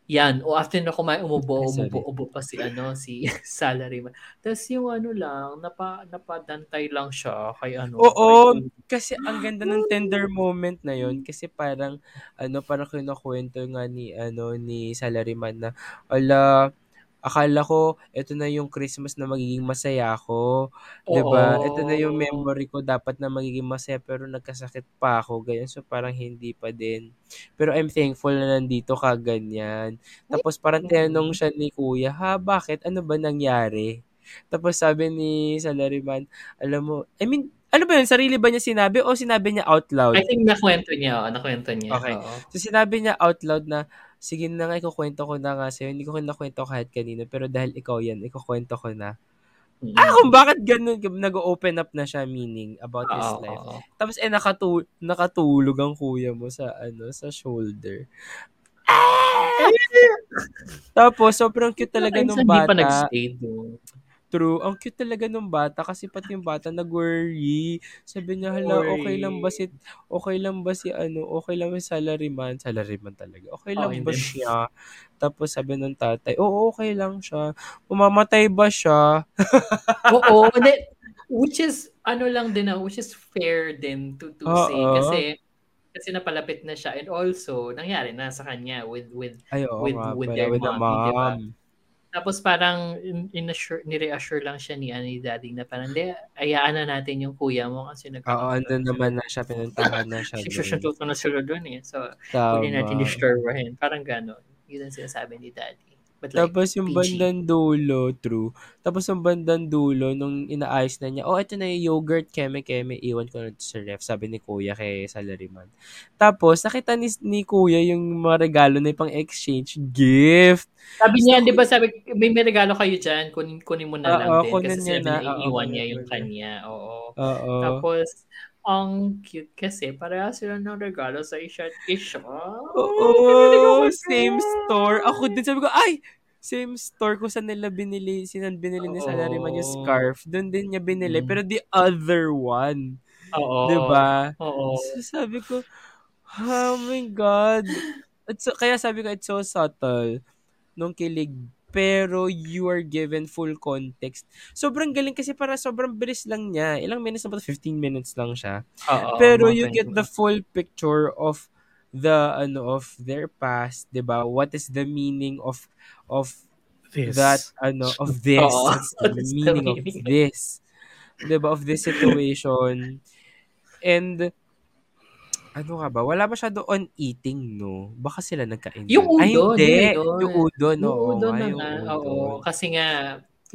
yan, o after nila kumain, umubo, [LAUGHS] umubo, ubo pa si, ano, si [LAUGHS] salaryman. Tapos, yung ano lang, napa, napadantay lang siya kay, ano, Oo, kay- kasi ang ganda ng tender moment na yon kasi parang ano parang kinukuwento nga ni ano ni Salaryman na ala akala ko ito na yung Christmas na magiging masaya ako, 'di ba? Ito na yung memory ko dapat na magiging masaya pero nagkasakit pa ako ganyan so parang hindi pa din. Pero I'm thankful na nandito ka ganyan. Tapos parang tinanong siya ni Kuya, "Ha, bakit? Ano ba nangyari?" Tapos sabi ni Salaryman, alam mo, I mean, ano ba yun? Sarili ba niya sinabi o sinabi niya out loud? I think nakwento niya, oh, nakwento niya. Okay. Oo. So sinabi niya out loud na, sige na nga, ikukwento ko na nga sa'yo. Hindi ko kinakwento kahit kanino, pero dahil ikaw yan, ikukwento ko na. Mm. Ah, kung bakit ganun, nag-open up na siya meaning about his Oo, life. oo. Tapos eh, nakatu- nakatulog ang kuya mo sa, ano, sa shoulder. Ah! Tapos, sobrang cute talaga nung Hindi pa bata. nag-stay doon. True. Ang cute talaga nung bata kasi pati yung bata nag-worry. Sabi niya, hala, okay lang ba si, okay lang ba si ano, okay lang ba si salaryman? Salaryman talaga. Okay lang Okay ba din. siya? Tapos sabi ng tatay, oo, okay lang siya. Mamamatay ba siya? [LAUGHS] Oo, hindi. Which is, ano lang din na, which is fair din to, to say. Kasi, kasi napalapit na siya. And also, nangyari na sa kanya with, with, Ay, oo With- nga with their with the mommy, diba? Tapos parang, in, in-assure, nire-assure lang siya ni, ano, ni daddy na parang, hindi, ayaan na natin yung kuya mo kasi Oo, nagkakaroon andun naman na siya, pinuntahan na siya [LAUGHS] doon. susunod na sila doon eh. So, hindi natin Tama. disturbahin. Parang gano'n. Yun ang sinasabi ni daddy. But like, Tapos yung PG. bandang dulo, true. Tapos yung bandang dulo, nung inaayos na niya, oh, ito na yung yogurt, keme-keme, iwan ko na ito sa ref, sabi ni kuya kay salaryman. Tapos, nakita ni, ni kuya yung mga regalo na pang exchange gift. Sabi niya, di ba sabi, may, may regalo kayo dyan, kunin, kunin mo na lang Oo, din. kunin Kasi niya na. iiwan niya yung kanya. Oo. Oo. Tapos, ang cute kasi, pareha sila ng regalo sa isa't isa. Oo, same store. Ako din sabi ko, ay, same store ko saan nila binili, sinan binili ni salaryman yung scarf. Doon din niya binili, Mm. pero the other one. Oo. 'Di ba? Oo. So, sabi ko, oh my God. It's, so- kaya sabi ko, it's so subtle nung kilig. Pero you are given full context. Sobrang galing kasi para sobrang bilis lang niya. Ilang minutes na ba? 15 minutes lang siya. Oo, Pero you 20 get the full picture of the ano of their past, 'di ba? What is the meaning of of This. that ano of [LAUGHS] this? Oo. What's the What is the meaning of meaning? this? 'Di ba? Of this situation. And Ano nga ba? Wala masyado on eating, no? Baka sila nagka-enjoy. Yung Ay, udon, hindi. na yun. Yung udon, Yung udon na yung udon. oo. Kasi nga,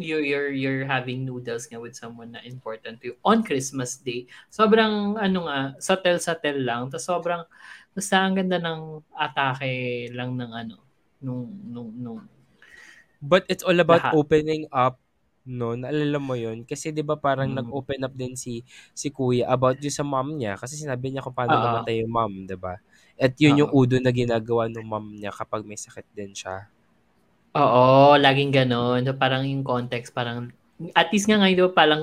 you're, you're, you're having noodles nga with someone na important to you on Christmas Day. Sobrang, ano nga, satel-satel lang. Tapos sobrang, basta ang ganda ng atake lang ng ano, nung, nung, nung, But it's all about Lahat. opening up, no? Naalala mo yun? Kasi di ba parang Mm. nag-open up din si si kuya about yung sa mom niya. Kasi sinabi niya kung paano Oo. namatay yung mom, di ba? At yun yung Oo. udon na ginagawa ng mom niya kapag may sakit din siya. Oo, laging ganon. So, parang yung context, parang, at least nga ngayon, di ba, parang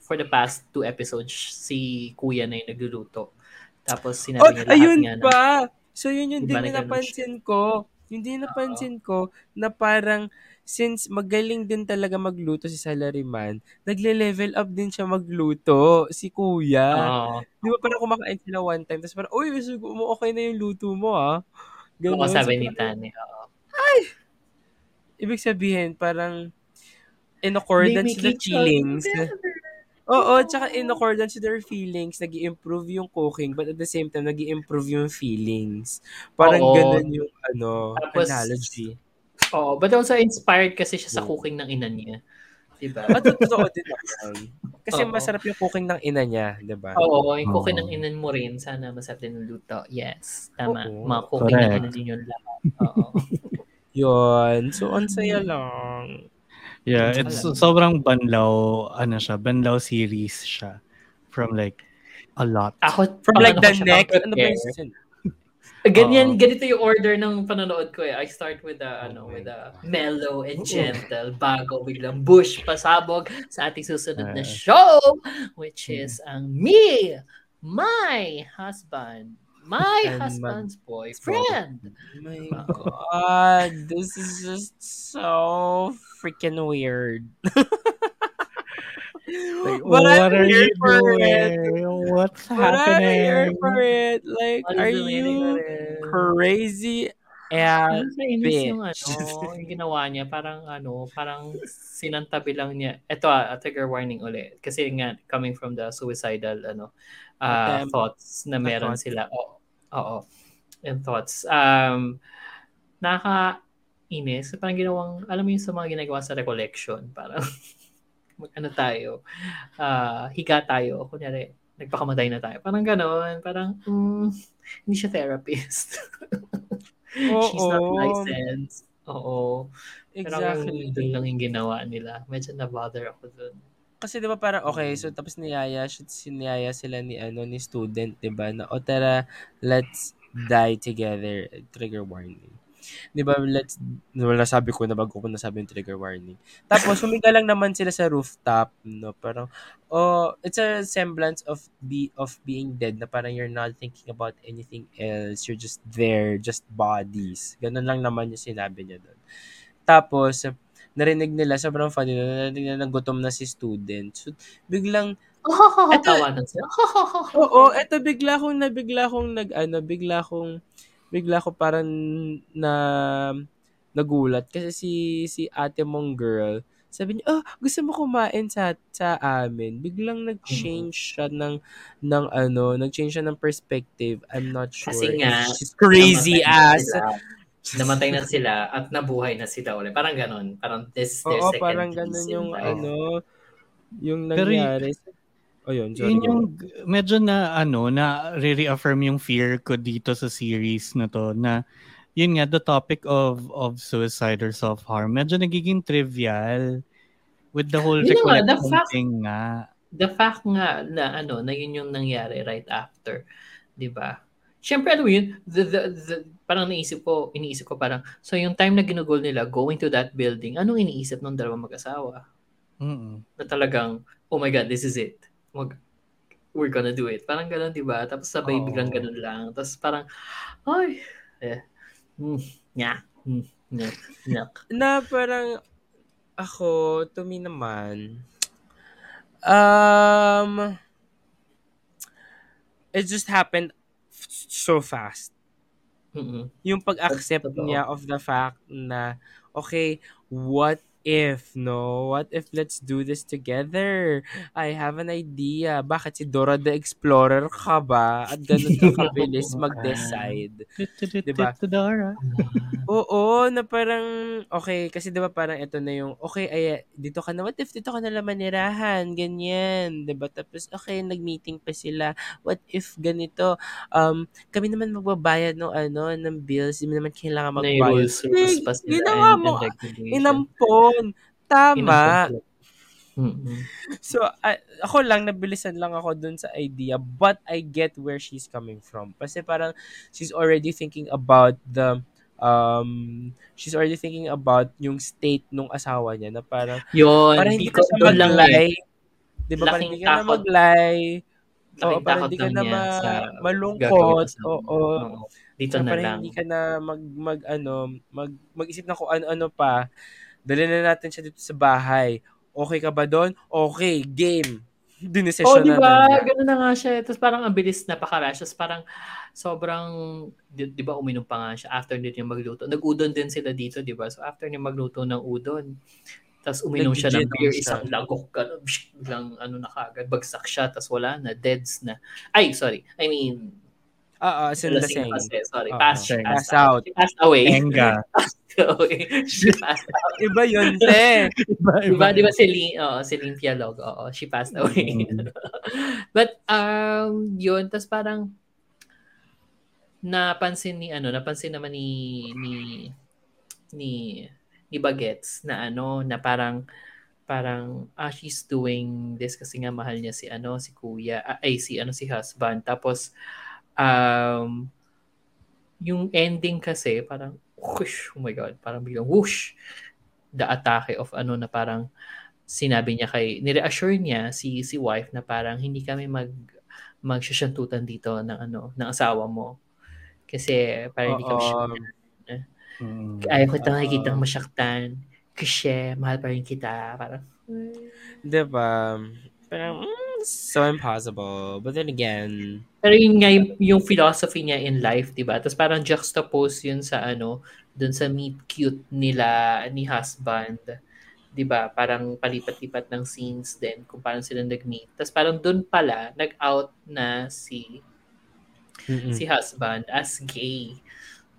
for the past two episodes, si kuya na yung nagluluto. Tapos sinabi Oh, niya lahat ayun nga na, pa! So yun yung Diba din na na napansin ko. Yung din napansin ko na parang since magaling din talaga magluto si Salaryman, nagle-level up din siya magluto, si kuya. oo, Di ba parang kumakain sila one time, tapos parang, uy, sugo mo, okay na yung luto mo, ah. oo, Ganun. sabi So, ni parang, Tani. Oo. ibig sabihin, parang, in accordance to the feelings. Oo, tsaka in accordance to their feelings, nag improve yung cooking, but at the same time, nag improve yung feelings. Parang Oo. ganun yung, ano, Tapos, analogy. Oo, but also inspired kasi siya sa Oo. cooking ng ina niya. Diba? At totoo din naman. Kasi Oo. masarap yung cooking ng ina niya, di ba? Oo, yung cooking Oo. ng inan mo rin, sana masarap din ang luto. Yes, tama. Oo. Mga cooking ng Correct. ina din yun lahat. Oo. [LAUGHS] Yun. So, ang saya lang. Yeah, it's sobrang banlaw, ano siya, banlaw series siya. From like, a lot. Ako, From like the next, ano ba yung Ganyan, Oo. ganito yung order ng panonood ko eh. I start with the, ano, with the mellow and gentle bago biglang bush pasabog sa ating susunod na show, which is ang me, my husband, my And husband's boyfriend. Oh my God. This is just so freaking weird. [LAUGHS] Like, But what I'm are you for doing? it. What's But I'm here happening? for it. Like, What are you crazy ass Nakakainis yung bitch? ano, yung ginawa niya, parang ano, parang sinantabi lang niya. Ito ah, a trigger warning ulit. Kasi nga, coming from the suicidal, ano, uh, Attempt. thoughts na meron thoughts. sila. Oo. Oo. And thoughts. Um, nakakainis. Parang ginawang, alam mo yung sa mga ginagawa sa recollection, parang, [LAUGHS] mag ano tayo, ah, higa tayo, kunyari, nagpakamatay na tayo. Parang ganon, parang, mm, hindi siya therapist. [LAUGHS] She's not Oo. licensed. Oo. Pero Exactly. doon lang yung ginawa nila. Medyo na-bother ako doon. Kasi 'di ba parang okay, so tapos niyaya siniyaya sila ni ano ni student, 'di ba? Na o tara, let's die together. Trigger warning. 'Di ba? Let's wala sabi ko na bago ko nasabi yung trigger warning. Tapos huminga lang naman sila sa rooftop, no? Parang oh, it's a semblance of be of being dead na parang you're not thinking about anything else. You're just there, just bodies. Ganun lang naman yung sinabi niya doon. Tapos narinig nila, sobrang funny na narinig nila na gutom na si student. So, biglang, Eto- Tawanan sila. oo, eto bigla akong na, bigla akong nag, ano, bigla akong, bigla ako parang na, nagulat. Kasi si, si ate mong girl, sabi niya, oh, gusto mo kumain sa, sa amin. Biglang nag-change siya ng, ng ano, nag-change siya ng perspective. I'm not sure. Kasi nga, she's crazy namatay na ass. sila. Namatay na sila at nabuhay na sila ulit. Parang ganon. Parang this their Oo, second parang ganun yung life. ano, yung Pero nangyari. O yun, sorry. Yun yung medyo na ano na re-reaffirm yung fear ko dito sa series na to na yun nga the topic of of suicide or self-harm medyo nagiging trivial with the whole Yun nga, the fact- thing nga. The fact nga na ano, na yun yung nangyari right after. 'Di ba? Siyempre, ano yun, the, the, the, parang naisip ko, iniisip ko parang, so yung time na ginugol nila, going to that building, anong iniisip ng dalawang mag-asawa? Mm. Na talagang, oh my God, this is it. Mag, we're gonna do it. Parang ganun, di ba? Tapos sabay Oo. biglang ganun lang. Tapos parang, ay, eh, mm, nya, mm, nya, nya. Na parang, ako, to me naman, um, it just happened f- so fast. Mm-mm. Yung pag-accept niya of the fact na, okay, what if, no? What if let's do this together? I have an idea. Bakit si Dora the Explorer ka ba? At ganun ka [LAUGHS] kabilis mag-decide. Diba? Dora. [LAUGHS] Oo, na parang, okay, kasi diba parang ito na yung, okay, ay, dito ka na, what if dito ka na lang manirahan, ganyan, diba? Tapos, okay, nag-meeting pa sila, what if ganito, um, kami naman magbabayad ng ano, ng bills, hindi naman kailangan magbayad. rules, rules Eh, pa sila ginawa mo, and inampon. Tama. So, ah, ako lang, nabilisan lang ako dun sa idea, but I get where she's coming from. Kasi parang, she's already thinking about the, um, she's already thinking about yung state nung asawa niya, na parang, Yun, parang hindi ka siya mag-lie. Di ba? Parang hindi ka na mag-lie. Oo, parang hindi ka na ma- malungkot. Oo. Oo. Dito na parang lang. hindi ka na mag, mag ano, mag, mag-isip na kung ano-ano pa. Dali na natin siya dito sa bahay. Okay ka ba doon? Okay, game. [LAUGHS] Dinesesyon Oh, di na ba? na. Ganun na nga siya. Tapos parang ang bilis na pakarash. Tapos parang sobrang, di, di ba uminom pa nga siya after din niya magluto. Nag-udon din sila dito, di ba? So after niya magluto ng udon, tapos uminom siya ng beer, siya. isang lagok, psh, [LAUGHS] biglang ano na kagad, bagsak siya, tapos wala na, deads na. Ay, sorry. I mean, Ah, ah, lasing lasing. kasi, sorry. Oo. Pass, passed Pass out. She passed away. Enga. [LAUGHS] She passed out. Iba yun, te. Iba, Diba, diba si Lin, oo, si Lin Pialog, oo, she passed away. Mm. [LAUGHS] But, um, yun, tas parang, napansin ni, ano, napansin naman ni, ni, ni, ni Bagets na ano, na parang, parang, ah, she's doing this kasi nga mahal niya si, ano, si kuya, ah, ay, si, ano, si husband. Tapos, um, yung ending kasi, parang, whoosh, oh my God, parang biglang, whoosh, the atake of ano na parang sinabi niya kay nireassure niya si si wife na parang hindi kami mag magsasyantutan dito ng ano ng asawa mo kasi parang hindi kami sure. Mm. ayaw ko tang Oo. nakikita masaktan kasi mahal pa rin kita parang Diba? Parang, mm, so impossible. But then again, pero yun nga yung, yung philosophy niya in life, di ba? Tapos parang juxtapose yun sa ano, dun sa meet cute nila ni husband. Di ba? Parang palipat-lipat ng scenes din kung paano sila nag-meet. Tapos parang dun pala, nag-out na si mm-mm. si husband as gay.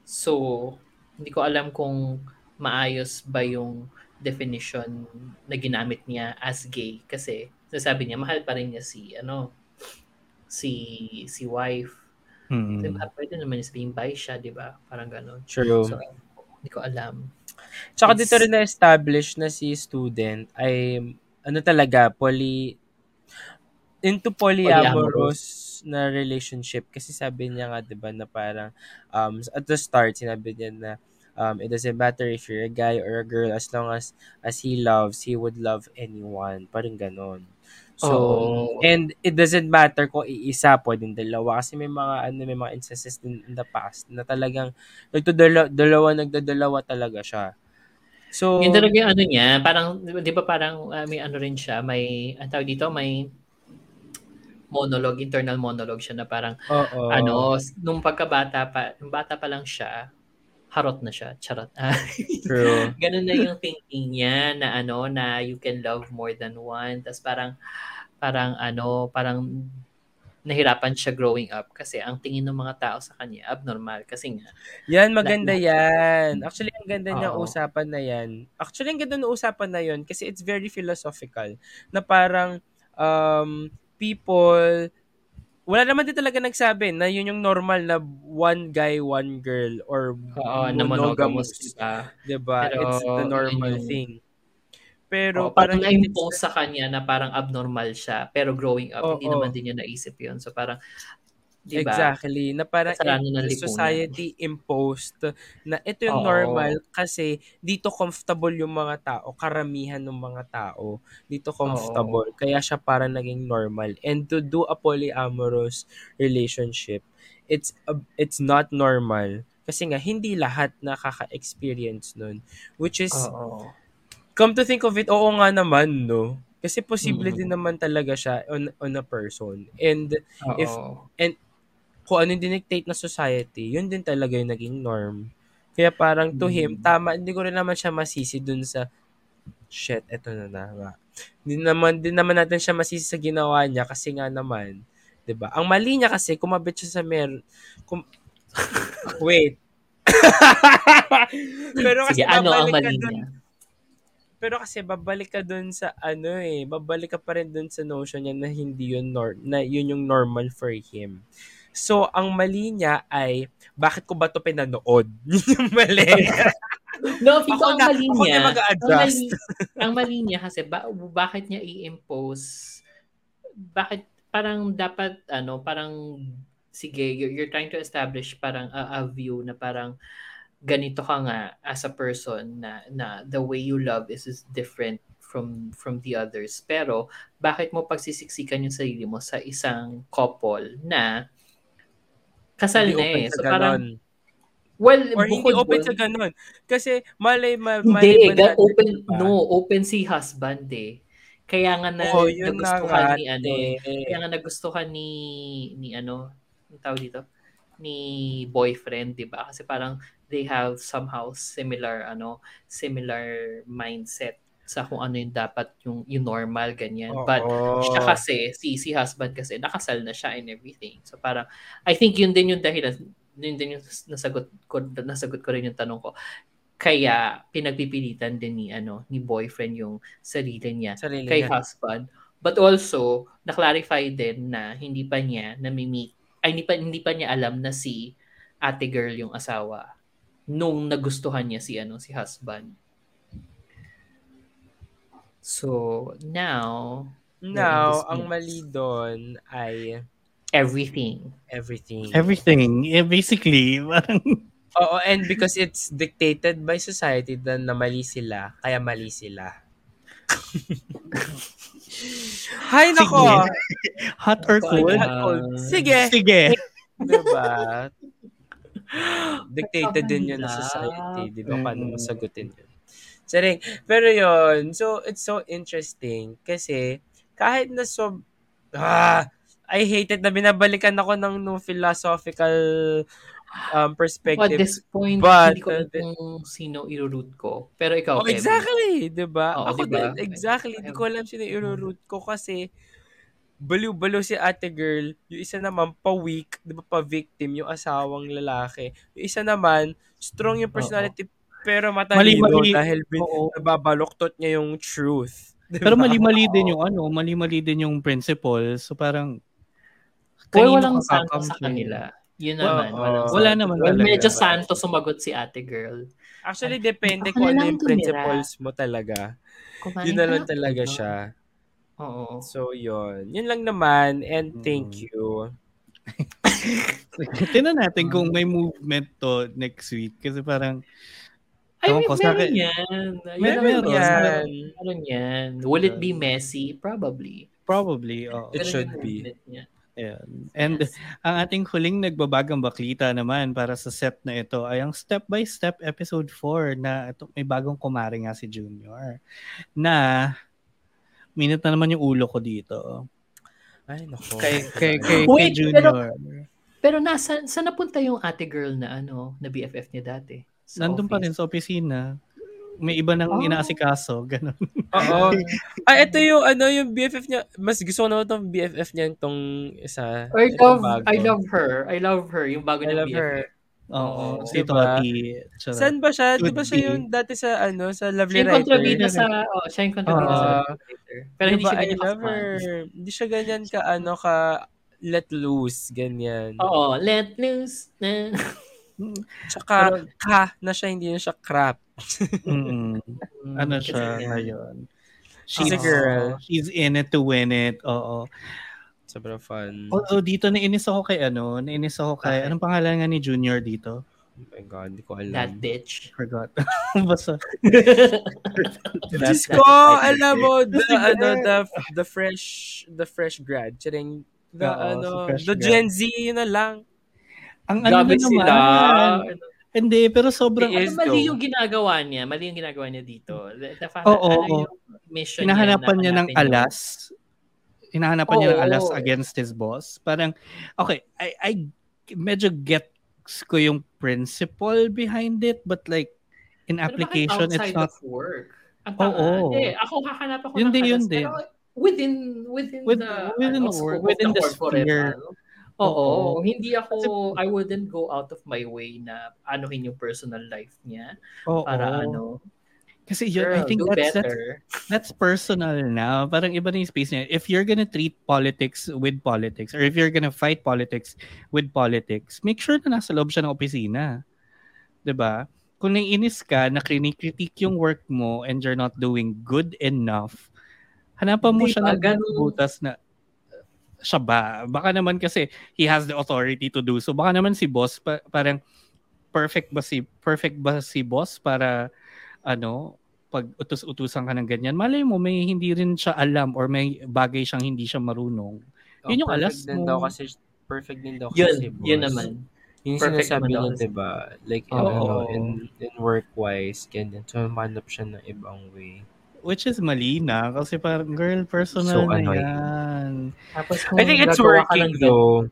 So, hindi ko alam kung maayos ba yung definition na ginamit niya as gay kasi sasabi niya mahal pa rin niya si ano si si wife. Mm. Diba? Pwede naman niya sabihin bye siya, di ba? Parang ganun. true. So, hindi ko alam. Tsaka It's- dito rin na-establish na si student ay ano talaga, poly into polyamorous na relationship kasi sabi niya nga 'di ba na parang um at the start sinabi niya na um it doesn't matter if you're a guy or a girl as long as as he loves he would love anyone. Parang ganon so Oo. and it doesn't matter kung iisa pwedeng dalawa. Kasi may mga ano may mga instances din in the past na talagang nagdadala dalawa nagdadalawa talaga siya. So Yun talaga yung ano niya, parang, di ba parang ah, may ano rin siya, may, ang tawag dito, may monologue, internal monologue siya na parang, oo. ano, nung pagkabata pa, nung bata pa lang siya, harot na siya, charot. [LAUGHS] True Ganun na yung thinking niya na ano, na you can love more than one. Tapos parang, parang ano, parang nahirapan siya growing up kasi ang tingin ng mga tao sa kanya abnormal kasi nga Yan, maganda Lahat- yan. Actually, ang ganda niya Oo. usapan na yan. Actually, ang ganda ng usapan na yun kasi it's very philosophical. Na parang um, people, wala naman din talaga nagsabi na yun yung normal na one guy, one girl or oo, na monogamous, diba? Diba? Pero, it's the normal yun thing. Pero Oo, parang parang na-impose sa kanya na parang abnormal siya. Pero growing up, hindi Oo. naman din niya naisip yun. So parang, di ba? Exactly. Na parang lipunan. society imposed na ito yung Oo. normal kasi dito comfortable yung mga tao, karamihan ng mga tao. Dito comfortable. Kaya siya parang naging normal. And to do a polyamorous relationship, it's a- it's not normal. Kasi nga, hindi lahat nakaka-experience nun. Which is, Oo. come to think of it, oo nga naman, no? Kasi posible Mm. din naman talaga siya on, on a person. And If- Oo. Kung ano yung dinictate na society, yun din talaga yung naging norm. Kaya parang to him, Mm. tama, hindi ko rin naman siya masisi dun sa shit, eto na na. Hindi naman, din naman natin siya masisi sa ginawa niya kasi nga naman, 'di ba? Ang mali niya kasi kumabit siya sa mer kum... [LAUGHS] Wait. [LAUGHS] Pero kasi Sige, ano ang mali dun- niya? Pero kasi babalik ka dun sa ano eh, babalik ka pa rin dun sa notion niya na hindi yun nor- na yun yung normal for him. So, ang mali niya ay, bakit ko ba to pinanood? [LAUGHS] Yun yung mali. No, ako ang na, mali ako niya. na Ang mali, ang mali niya kasi ba, bakit niya i-impose bakit parang dapat ano parang sige you're, you're trying to establish parang a, a view na parang ganito ka nga as a person na na the way you love is, is different from from the others pero bakit mo pagsisiksikan yung sarili mo sa isang couple na kasal na eh so parang well Or hindi open dun- sa ganon. Kasi malay ma, malay Hindi, ba natin, open, diba? no, open si husband eh. Kaya nga na na nagustuhan nga, ni ano, eh. kaya nga nagustuhan ni ni ano, ang tawag dito, ni boyfriend, 'di ba? Kasi parang they have somehow similar ano, similar mindset sa kung ano yung dapat yung, yung normal ganyan. But Oo. siya kasi, si, si husband kasi, nakasal na siya and everything. So parang, I think yun din yung dahilan, yun din yung nasagot ko, nasagot ko rin yung tanong ko. Kaya, pinagpipilitan din ni, ano, ni boyfriend yung sarili niya Sarili kay niya. husband. But also, na-clarify din na hindi pa niya namimit, ay hindi pa, hindi pa niya alam na si ate girl yung asawa nung nagustuhan niya si ano si husband. So, now, Now, ang mali doon ay everything. everything. Everything. Yeah, basically, [LAUGHS] parang, Oo, and because it's dictated by society na, na mali sila, kaya mali sila. [LAUGHS] Hay nako! hot or cold. Hot, cold. Sige! Sige. Diba? [LAUGHS] Dictated din yun ng society. Di ba? Paano masagutin yun? Saring, pero yun, so it's so interesting kasi kahit na so, ah, I hate it na binabalikan ako ng no philosophical um, At perspective. this point, But, hindi ko uh, kung sino i-root ko. Pero ikaw, Oh, exactly, 'di ba? Oo, Ako diba? din, exactly. Hindi ko alam sino i-root ko kasi baliw-baliw si ate girl. Yung isa naman, pa-weak, di ba, pa-victim, yung asawang lalaki. Yung isa naman, strong yung personality, pero matalino Mali-mali. dahil bin, Oo. nababaloktot niya yung truth. Di Pero mali-mali din yung ano, mali-mali din yung principle. So parang, Well, kanino walang santo sa kakampi? kanila. Yun naman. walang wala santo. naman Well, talaga. medyo santo sumagot si ate girl. Actually, depende kung ano lang yung tumira. principles mo talaga. Kumain Yun na ka lang talaga ano? siya. Oo. So, yun. Yun lang naman. And thank Mm. you. [LAUGHS] Tingnan natin kung may movement to next week. Kasi parang, Ay, Ewan may, ko, sa meron akin- yan. Yun Meron ang- yan. Meron, meron yan. Will it be messy? Probably. probably, oo. It Pero should be. Ayan. And Yes. ang ating huling nagbabagang baklita naman para sa set na ito ay ang step-by-step episode 4 na ito, may bagong kumare nga si Junior na minute na naman yung ulo ko dito. Ay, nako. Kay, kay, kay, kay Wait, Junior. Pero nasa, saan napunta yung ate girl na ano, na BFF niya dati? Sa Nandun pa office? rin sa opisina. May iba nang Oh. inaasikaso. [LAUGHS] Ganun. Oo. ah, ito yung ano, yung BFF niya. Mas gusto ko naman itong BFF niya itong isa. I love, bago. I love her. I love her. Yung bago niya love BFF. her. Oo. Oo. si Diba? Toti. Saan ba siya? Di ba siya yung dati sa ano, sa Siya Lovely yung kontrabida Writer? sa, oh, siya yung kontrabida sa. Lovely Writer. Pero hindi Diba, siya I ganyan love her. Hindi siya ganyan ka, ano, ka let loose, ganyan. Oo, let loose. Na. [LAUGHS] Tsaka, Pero- ka na siya, hindi na siya crap. Mm-mm. ano siya ngayon. She's a girl. She's in it to win it. Oo. Sobrang fun. Although dito nainis ako kay ano, nainis ako kay, anong pangalan nga ni Junior dito? Oh my God, hindi ko That alam. bitch. Forgot. [LAUGHS] Basta. [LAUGHS] Diyos That- ko, that- alam mo, the, ano, the, the fresh, the fresh grad. Charing, the, Oo, ano, fresh the grad. Gen Z, yun na lang. Ang ano Gabi na sila. naman. Hindi, pero sobrang, Ano, mali yung ginagawa niya. Mali yung ginagawa niya dito. The, fact Oo, ano oo. yung mission hinahanapan niya, niya ng alas. Hinahanapan niya ng Oo. alas against his boss. Parang, okay, I, I medyo get ko yung principle behind it, but like, in application, it's not of work. Ang tanga. Oo. Hindi, ako hahanap ako Yun ng din, yun din. Pero within within With- the within ano, the of within the forever, sphere. ano? Oo, Oo. hindi ako I wouldn't go out of my way na anuhin yung personal life niya Oo. para ano. Kasi yun, I Girl, think do that's, that's better. that's personal na. Parang iba na yung space niya. If you're gonna treat politics with politics or if you're gonna fight politics with politics, make sure na nasa loob siya ng opisina. 'Di ba? Kung naiinis ka na krinikritik yung work mo and you're not doing good enough, hanapan mo Di siya ng Ganun- butas na siya ba? Baka naman kasi he has the authority to do so. Baka naman si boss pa- parang perfect ba si perfect ba si boss para ano pag utos-utusan ka ng ganyan, malay mo may hindi rin siya alam or may bagay siyang hindi siya marunong. Yun yung Oh, perfect alas mo. daw kasi perfect din daw Yun, kasi yun boss. naman. Yung Perfect sinasabi niya. 'di ba? Like in, Oo. ano, in, in work-wise, ganyan. So, manap siya ng ibang way. Which is mali na kasi parang girl personal So na annoying. yan. Tapos kung I think it's working ng though.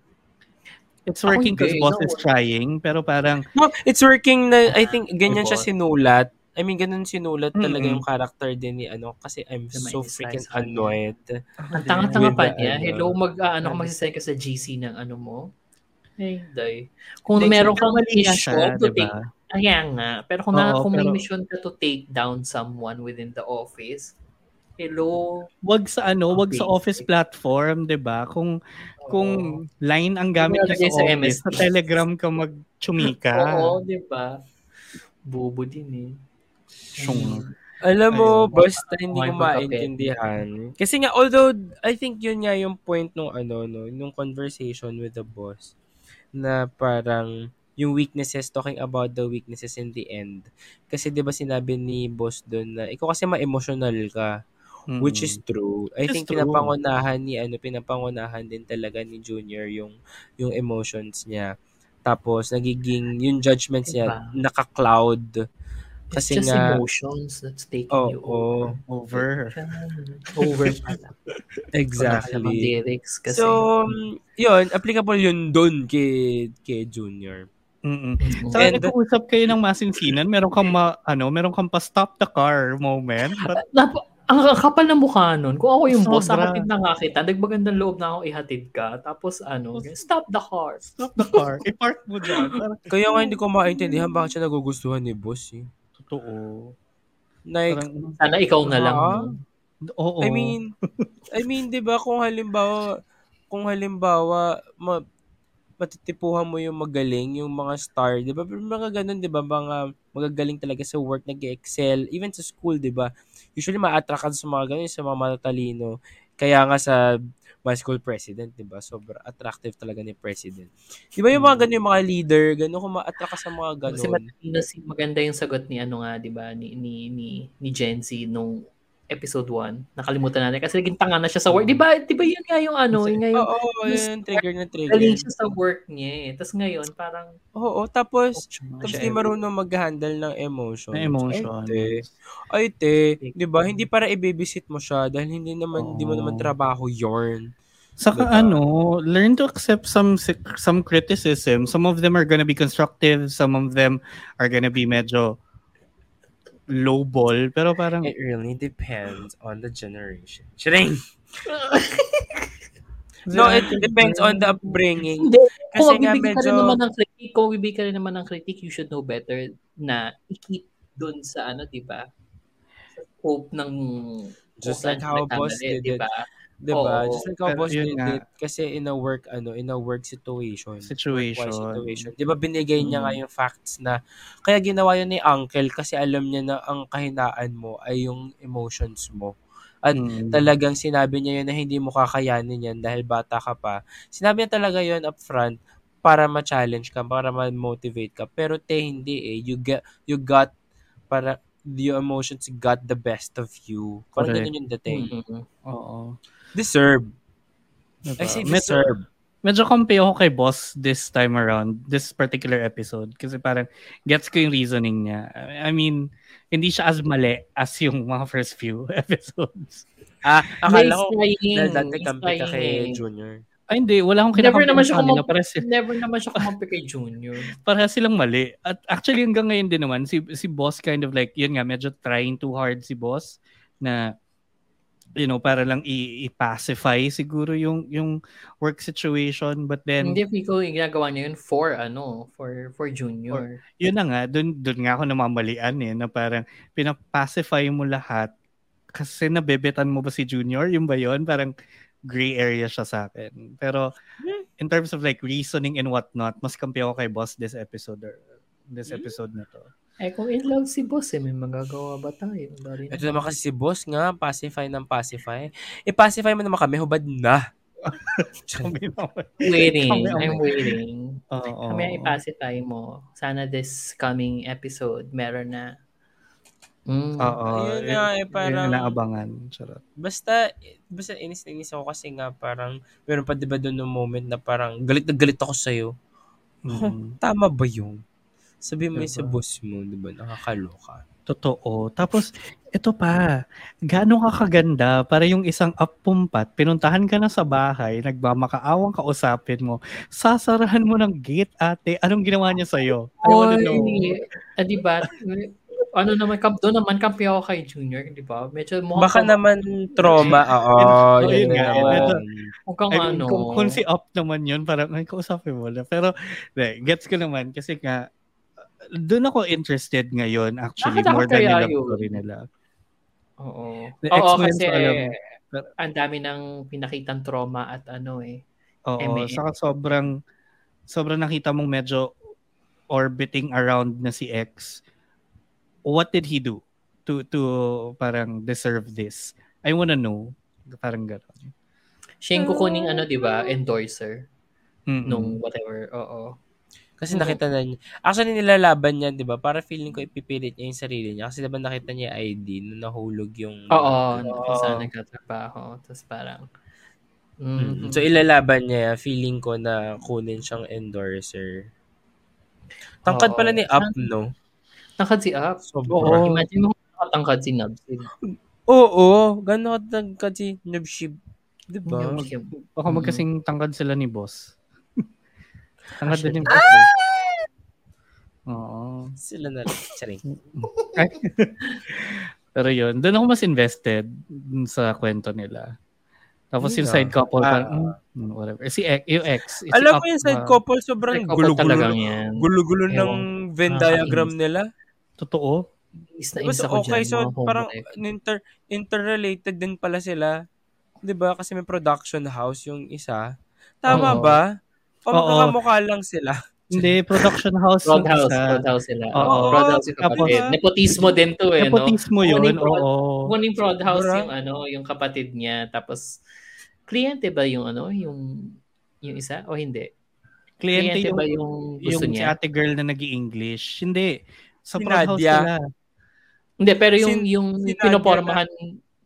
It's working because boss no. is trying pero parang No, it's working na, I think, Ay, ganyan siya boss. sinulat. I mean, ganun sinulat talaga Mm-mm. yung character din ni ano kasi I'm Na so freaking annoyed. Ang tanga-tanga pa the, niya. ano, Hello, mag, ah, ano ka magsasend ka sa GC ng ano mo? Eh, day. Kung Like, meron kang nga siya, mission ayan nga. Pero kung, na, Oo, kung may pero- mission ka to take down someone within the office, hello, Wag sa ano, wag sa office platform, 'di ba? Kung kung line ang gamit niya sa, sa office, sa Telegram ka magchumika. Oo, di ba? Bobo din eh. Syung. Alam mo, Ayun. basta hindi ko maintindihan. Kasi nga, although, I think yun nga yung point nung ano, no, nung conversation with the boss, na parang, yung weaknesses, talking about the weaknesses in the end. Kasi di ba sinabi ni boss doon na, ikaw kasi ma-emotional ka, Mm. which is true. I is think true. pinapangunahan ni, ano, pinapangunahan din talaga ni Junior yung, yung emotions niya. Tapos, nagiging, yung judgments niya, Diba? naka-cloud. It's Kasi just nga, emotions that's taking Oo, you over. over. [LAUGHS] Over pala. exactly. Lyrics kasi. So, yun, applicable yun doon kay, kay Junior. Mm-mm. Mm. Sa And- nag-uusap kayo ng masinsinan, meron kang [LAUGHS] ma, ano, meron kang pa stop the car moment. But Nap- ang kapal ng mukha nun. Kung ako yung boss, Sobra. hatid na nga kita. Nagbagandang loob na ako ihatid ka. Tapos ano, stop the car. stop the car. I-park mo dyan. [LAUGHS] Kaya nga hindi ko maintindihan bakit siya nagugustuhan ni boss eh. totoo. Like, Parang, Sana ikaw na lang. Ah. no? oo. I mean, I mean, 'di ba kung halimbawa kung halimbawa ma, matitipuhan mo yung magaling, yung mga star, 'di ba? Mga ganun, 'di ba? Mga magagaling talaga sa work, nag-excel, even sa school, 'di ba? Usually ma-attract ka sa mga ganun, sa mga matatalino. Kaya nga sa my school president, 'di ba? Sobrang attractive talaga ni president. 'Di ba yung mga ganun yung mga leader, ganun kung ma-attract ka sa mga ganun. Kasi matalino si maganda yung sagot ni ano nga, 'di ba, ni ni ni, ni Gen Z nung episode 1. Nakalimutan natin kasi naging tanga na siya sa work. 'Di ba? 'Di ba yun nga yung ano, yun nga yung Oo, oh, yun, trigger na trigger. galing siya sa work niya eh. Tapos ngayon, parang Oo, tapos Tapos Tapos di marunong mag-handle ng emotions. Na emotion. Ay, te. Ay, te. Di ba? Hindi para i-babysit mo siya dahil hindi naman, hindi mo Oo. naman trabaho yarn. Saka Diba? ano, learn to accept some some criticism. Some of them are gonna be constructive, some of them are gonna be medyo low ball, pero parang It really depends on the generation. Shring! [LAUGHS] No, it depends on the upbringing. Hindi. Kung Kasi nga magbibigay ka rin medyo, naman ng critique, kung magbibigay ka rin naman ng critique, you should know better na i-keep dun sa ano, di ba? Scope ng just like how boss did di it. ba? Diba? Oo. Just like how boss did nga. it. Kasi in a work, ano, in a work situation. situation. workplace situation. Di ba binigay niya Mm. nga yung facts na, kaya ginawa yun ni Uncle kasi alam niya na ang kahinaan mo ay yung emotions mo. At Mm. talagang sinabi niya yun na hindi mo kakayanin yan dahil bata ka pa. Sinabi niya talaga yun up front para ma-challenge ka, para ma-motivate ka. Pero te, hindi eh. You, get, you got, para, your emotions got the best of you. Parang ganun yung dating. Mm-mm. Oo. Deserve. Diba? I say Medyo- deserve. medyo compare ako kay boss this time around, this particular episode. Kasi parang gets ko yung reasoning niya. I mean, hindi siya as mali as yung mga first few [LAUGHS] episodes. Ah, akala ko, dati kampi ka kay. Junior. Ay, hindi. Wala akong Never kinakampihan naman siya kumampi, Parehas, never naman siya kumampi kay Junior. [LAUGHS] parehas silang mali. At actually, hanggang ngayon din naman, si, si boss kind of like, yun nga, medyo trying too hard si boss na you know, para lang i-pacify siguro yung yung work situation but then Hindi, Fico, yung ginagawa niya yun for, ano, for for Junior. yun na nga, dun, dun nga ako namamalian eh, na parang pinapacify mo lahat kasi nabebetan mo ba si Junior? Yung ba yun? Parang gray area siya sa akin. Pero in terms of like reasoning and whatnot, mas kampi ako kay boss this episode or this episode na to. Eh, kung in love si boss, eh, may magagawa ba tayo? Dari Ito naman kasi si boss nga, pacify ng pacify. I-pacify mo naman kami, hubad na. [LAUGHS] Kami naman. [LAUGHS] Waiting. Kami ang- I'm waiting. Oo. Kami ang ipacify mo. Sana this coming episode, meron na. Mm. Oo. Ayun nga, eh, yun parang- yung naabangan. Charot. Basta, basta inis na inis ako kasi nga parang, meron pa diba doon ng moment na parang, galit na galit ako sa'yo. Mm. [LAUGHS] Tama ba yun? Sabi mo yun sa Diba? boss mo, diba? Nakakaloka. Totoo. Tapos, ito pa, gano'ng kakaganda para yung isang appumpat, pinuntahan ka na sa bahay, nagmamakaawang kausapin mo, sasarahan mo ng gate, ate. Anong ginawa niya sa'yo? I wanna know. Ah, di ba? Ano naman, kamp, doon naman kampi ako kay Junior, di ba? Medyo mukhang Baka naman trauma, [LAUGHS] oo. Oh, yun yun nga, mukhang I mean, ano. kung, kung si up naman yun, parang, ay, kausapin mo na. Pero, de, gets ko naman, kasi nga, doon ako interested ngayon, actually, Nakatakot more than yung love story nila. Oo. The Oo, X-Men kasi alam. Pero- ang dami ng pinakitang trauma at ano eh. Oo, M&M. saka sobrang sobrang nakita mong medyo orbiting around na si X. What did he do to to parang deserve this? I wanna know. Parang gano'n. Siya yung kukuning ano, di ba, endorser Mm-mm. nung whatever. Oo. Kasi Mhm. nakita na niya. Actually, nilalaban niya, di ba? Para feeling ko ipipilit niya yung sarili niya. Kasi di ba nakita niya yung ID nung nahulog yung... Oo, kung saan nagtatrabaho. Tapos parang, Mm. mm, So, ilalaban niya. Feeling ko na kunin siyang endorser. Tangkad Oo. pala ni Up, no? Nakad si Up. Sobra. Oo. Imagine mo kung nakatangkad si Nubsid. Oo. Gano'n ka tangkad si Nubshib. Di ba? Nubshib. Baka magkasing tangkad sila ni boss. Tangkad din Actually. yung boss. eh. Oo. Sila na lang. Charing. [LAUGHS] Pero yun, doon ako mas invested sa kwento nila. Tapos yung Yeah. side couple, Ah. parang, mm, whatever. Si X, yung X. Alam mo yung side ah, couple, sobrang gulo-gulo. Gulo-gulo Ewan. ng Venn diagram nila. Totoo. Is na is so, ako okay, dyan, so parang inter, interrelated din pala sila. 'Di ba Kasi may production house yung isa. Tama Oo. ba? Magkakamukha lang sila? Hindi, [LAUGHS] production house Prod yung house, prod house sila. Oo. Oo, prod house yung Tapos- kapatid. Nepotismo din to eh, no? Nepotismo yun, Kuning prod- oo. Kuning prod house yung ano, yung kapatid niya. Tapos, kliyente ba yung ano, yung yung isa o hindi? Kliyente Kliyente yung, ba yung gusto yung niya? ate girl na nag english Hindi. Sa Si prod house Nadia. sila. Hindi, pero yung Si- yung si Nadia pinopormahan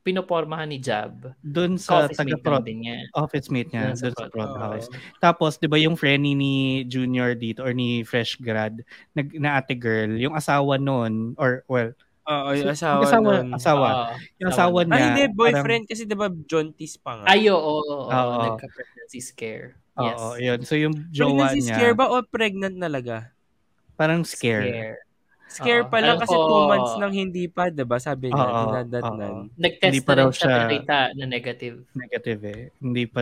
pinopormahan ni Jab. Doon sa Office taga din niya. office mate niya Doon sa sa prod. house. Tapos 'di ba yung friendly ni Junior dito or ni fresh grad nag na ate girl, yung asawa noon or well, Oo, yung So, asawa, asawa, nun. asawa. Oo, yung asawa Ay, niya. hindi, parang- boyfriend kasi 'di ba John Tis pa nga. Ay, oo, oo, Oo. nagka-pregnancy scare. Yes. Oo, yun. So yung jowa Pregnancy niya, scare ba o pregnant talaga? parang scare. Scare. Scare Oo. pa lang kasi ko- two months nang hindi pa, 'di ba? Sabi niya, Oo, dinadatnan. oo. Nag-test Hindi pa na rin siya, nakita na negative. Negative eh. Hindi pa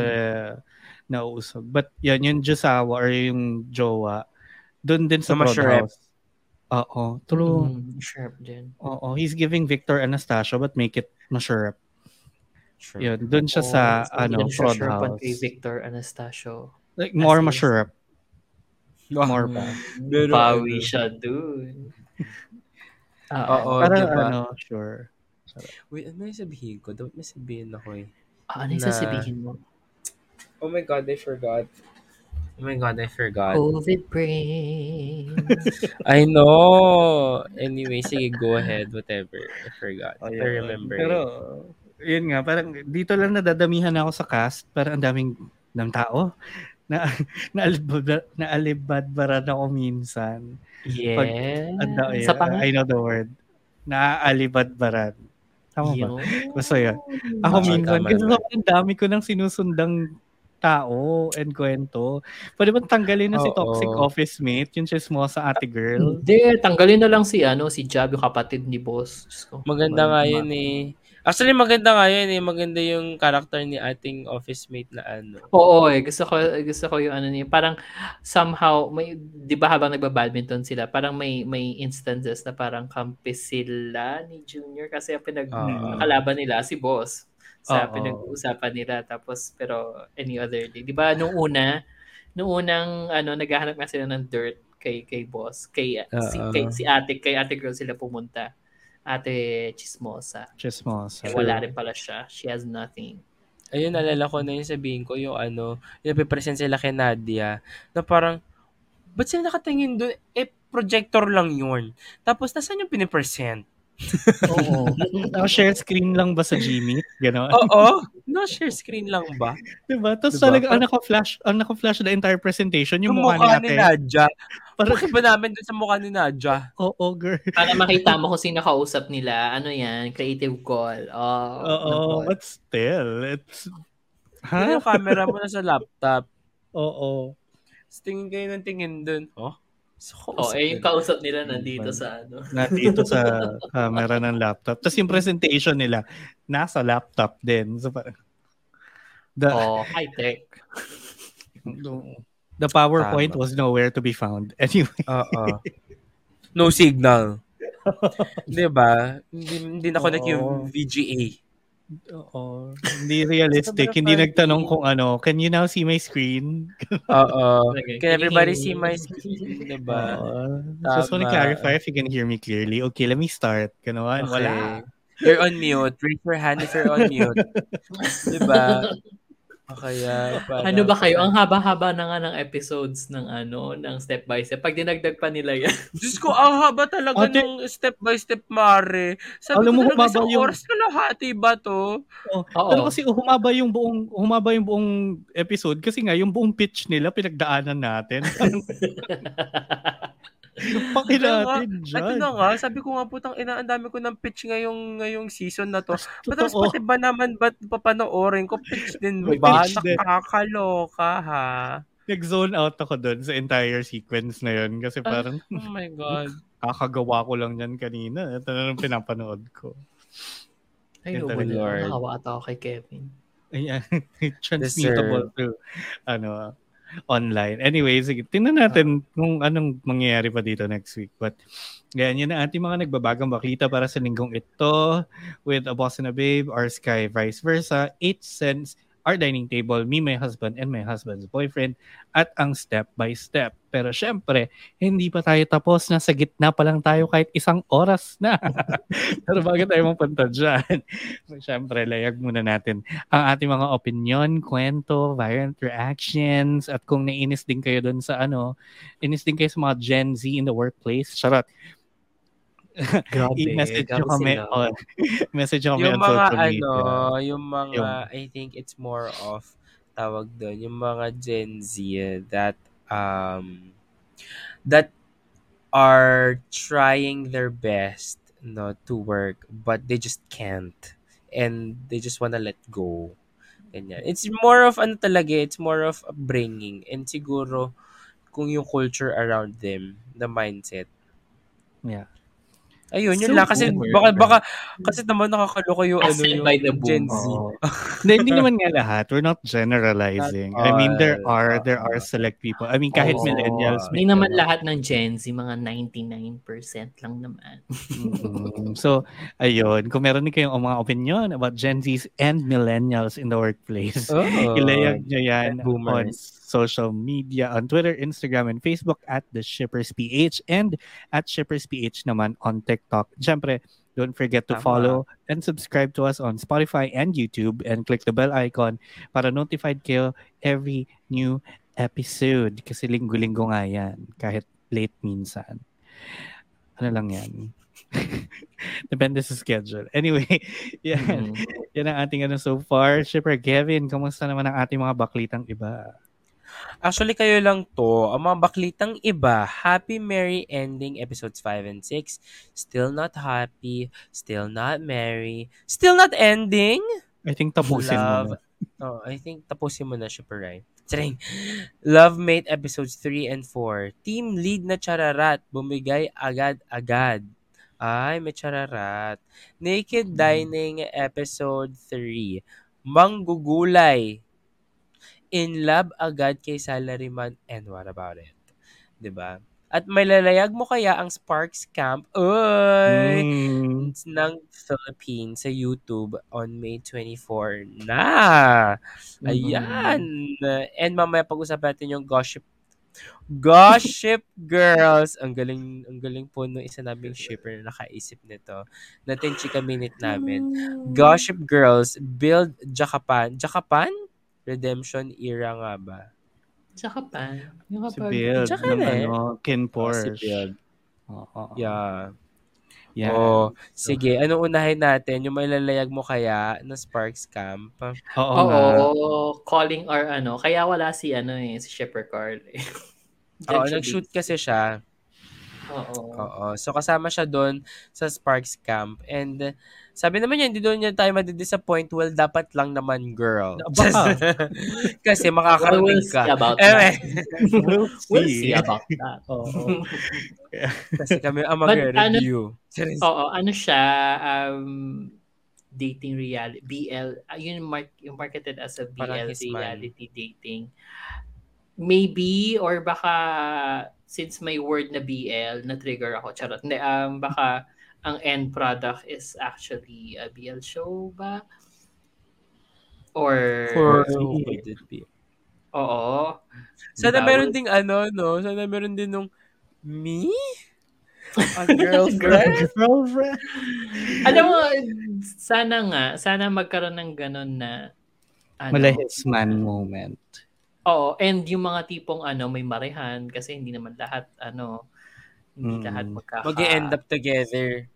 nauusog. But yan, yung Josawa or yung jowa, doon din sa Na prod masarap. house. Oo, true. Mm, sharp din. Oo, he's giving Victor Anastasio but make it masarap. Sure. Yun, doon siya sa Oo, ano, doon prod sharpan house. Kay Victor Anastasio. Like, more masarap. Ah, More pa. Ano. siya dun. [LAUGHS] Oo, Para diba? ano, sure. Wait, ano yung sabihin ko? Dapat may sabihin ako eh. Ah, ano yung Na- sasabihin mo? Oh my God, I forgot. Oh my God, I forgot. COVID brain. [LAUGHS] I know. Anyway, sige, go ahead. Whatever. I forgot. Oh, I yun. remember. Pero, yun nga, parang dito lang nadadamihan ako sa cast. Parang ang daming ng tao. Na, [LAUGHS] naalibad, naalibadbaran ako minsan. yes. Ang da- Sa pang... I know the word. Naaalibadbaran. Tama ba? Basta yun. Ako Tama, minsan, tama kasi naman. sobrang dami ko nang sinusundang tao and kwento. Pwede ba tanggalin na si Oo. toxic office mate, yung chismosa ate girl? Hindi, tanggalin na lang si ano, si Jab, yung kapatid ni boss. Ko. Maganda nga Maganda. yun eh. Actually, maganda nga yun eh. Maganda yung character ni ating office mate na ano. Oo, eh. Gusto ko, gusto ko yung ano niya. Parang somehow, may, di ba habang nagbabadminton sila, parang may may instances na parang kampi sila ni Junior kasi ang pinag Oo. nakalaban nila si boss sa Oo. pinag-uusapan nila. Tapos, pero any other day. Di ba, nung una, nung unang, ano, naghahanap nga sila ng dirt kay kay boss, kay, si, Oo. kay, si ate, kay ate girl sila pumunta. Ate Chismosa. Chismosa. Eh, wala rin pala siya. She has nothing. Ayun, nalala ko na yung sabihin ko, yung ano, yung napipresent sila kay Nadia, na parang, ba't sila nakatingin doon? Eh, projector lang yun. Tapos, nasaan yung pinipresent? Oo. Now, share screen lang ba sa Gmeet? Gano'n. Oo. no, share screen lang ba? Diba? Tapos Diba? talaga, ang naka-flash, ang naka-flash the entire presentation, yung, Yung mukha, mukha ni. Nadja. Parang, Bakit ba namin dun sa mukha ni Nadja? oo, girl. Para makita mo kung sino kausap nila. Ano yan? Creative call. Oh, Oo, nako. but still, it's... Ha? yung camera mo na sa laptop? [LAUGHS] Oo. Tapos tingin kayo ng tingin dun. Oh? So, Oh, eh, yung kausap nila nandito sa ano. Nandito sa [LAUGHS] camera ng laptop. Tapos yung presentation nila, nasa laptop din. So, parang- the, Oh, high-tech. the PowerPoint Tama. was nowhere to be found. Anyway, Oo. No signal. [LAUGHS] Di ba? Hindi, hindi na connect yung. VGA. Oo. Hindi realistic. Hindi nagtanong kung ano, can you now see my screen? Oo. Okay. Can everybody see my [LAUGHS] screen? Di ba? Oo. Just want to clarify if you can hear me clearly. Okay, let me start. Ganon. Wala. You're on mute. Raise your hand if you're on mute. [LAUGHS] Di ba? O kaya, parang- Ano ba kayo? Ang haba-haba na nga ng episodes ng ano, ng step by step. Pag dinagdag pa nila yan. [LAUGHS] Diyos ko, ang haba talaga Ate- ng step by step, Mare. Sabi Alam ko mo, talaga, isang yung- oras kalahati ba to? Oh, Oo. Pero kasi humaba yung buong humaba yung buong episode kasi nga yung buong pitch nila pinagdaanan natin. [LAUGHS] [LAUGHS] Paki Kaya nga, natin Ito dyan. na nga, sabi ko nga putang ina, ang dami ko ng pitch ngayong ngayong season na to. Matapos Totoo. pati ba naman ba't papanoorin ko pitch din ba? pitch. Nakakaloka ha. Nag-zone out ako doon sa entire sequence na yun kasi parang Oh my God. [LAUGHS] kakagawa ko lang yan kanina. Ito na lang pinapanood ko. Ay, no, Lord. Nakawa ata ako kay Kevin. Ayan. [LAUGHS] Transmittable through ano, online. Anyway, sige. Tingnan natin kung anong mangyayari pa dito next week. But, yan, yun ang ating mga nagbabagang baklita para sa linggong ito with a boss and a babe, our sky, vice versa, 8 cents, our dining table, me, my husband, and my husband's boyfriend, at ang step by step. Pero syempre, hindi pa tayo tapos. Nasa gitna pa lang tayo kahit isang oras na. [LAUGHS] Pero bago tayo mapunta dyan, [LAUGHS] syempre, layag muna natin ang ating mga opinion, kwento, violent reactions, at kung nainis din kayo doon sa ano, inis din kayo sa mga Gen Z in the workplace, charot. [LAUGHS] i-message nyo kami sila. on, [LAUGHS] message nyo kami Yung on mga social ano, yung mga, Yung- I think it's more of, tawag doon, yung mga Gen Z that, um, that are trying their best no to work but they just can't and they just wanna let go Ganyan. It's more of ano talaga, it's more of upbringing and siguro kung yung culture around them, the mindset. Yeah. Ayun, yun So lang. Kasi boomer, baka, baka, kasi naman nakakaloka yung ano yung by the Gen. Z. Hindi, [LAUGHS] hindi naman nga lahat. We're not generalizing. Not I mean, there are there are select people. I mean, kahit Oo. millennials. Hindi naman lahat ng Gen Z, mga 99% lang naman. Mm, so, ayun. Kung meron din kayong mga opinion about Gen Zs and millennials in the workplace, Oh, ilayag nyo yan and on boomers. Social media, on Twitter, Instagram, and Facebook at The Shippers PH and at Shippers PH naman on TikTok. Siyempre, don't forget to Tama. follow and subscribe to us on Spotify and YouTube and click the bell icon para notified kayo every new episode. Kasi linggo-linggo nga yan, kahit late minsan. Ano lang yan? [LAUGHS] Depende sa schedule. Anyway, [LAUGHS] yan. Mm. Yan ang ating ano so far. Shipper Kevin, kamusta naman ang ating mga baklitang iba? Actually, kayo lang to. Ang mga baklitang iba, Happy Merry Ending episodes 5 and 6. Still not happy. Still not merry. Still not ending. I think tapusin Love. mo na. Oh, I think tapusin mo na siya, Paray. Charing. Love Mate episodes 3 and 4. Team lead na chararat. Bumigay agad-agad. Ay, may chararat. Naked Hmm. Dining episode 3. Manggugulay. In love agad kay Salaryman and what about it? 'Di ba? At may lalayag mo kaya ang Sparks Camp Uy! Mm. ng Philippines sa YouTube on May 24 na. Ayan. And mamaya pag-usapan natin yung Gossip Gossip Girls. Ang galing ang galing po nung isa naming shipper na nakaisip nito. Natin chika minute namin. Gossip Girls build Jakapan. Jakapan? Redemption era nga ba? Tsaka pa. Yung Si kapag... Build Tsaka ng na eh. ano, Ken Oh, si Porsche. Build. Oo. Yeah. Yeah. Oh, sige. Anong unahin natin? Yung may lalayag mo kaya na Sparks Camp? Oo, Oo, nga. calling or ano. Kaya wala si ano eh, si Shipper Carl. eh. [LAUGHS] Oo, siya nag-shoot kasi siya. Oo. Oo. So, kasama siya doon sa Sparks Camp. And sabi naman niya, hindi doon niya tayo madidisappoint. Well, dapat lang naman, girl. Baka. [LAUGHS] Kasi Well, makakarating we'll see ka. about that. We'll We'll see. see about that. Oo. [LAUGHS] kasi kami ang But ano-. Oo, ano siya, um, dating reality, BL, uh, yun mark, yung marketed as a BL man. reality dating. Maybe, or baka, since may word na BL, na-trigger ako, charot. Hindi, um, baka, ang end product is actually a BL show ba? Or, For who could it be? oo. Sana Diba? meron ding ano, no? Sana meron din nung me? A [LAUGHS] girlfriend? Girlfriend. Alam mo, sana nga, sana magkaroon ng ganun na, ano, Malahis man moment. Oo, and yung mga tipong ano, may marehan kasi hindi naman lahat ano, hindi Mm. lahat magkaka... Mag-end up together.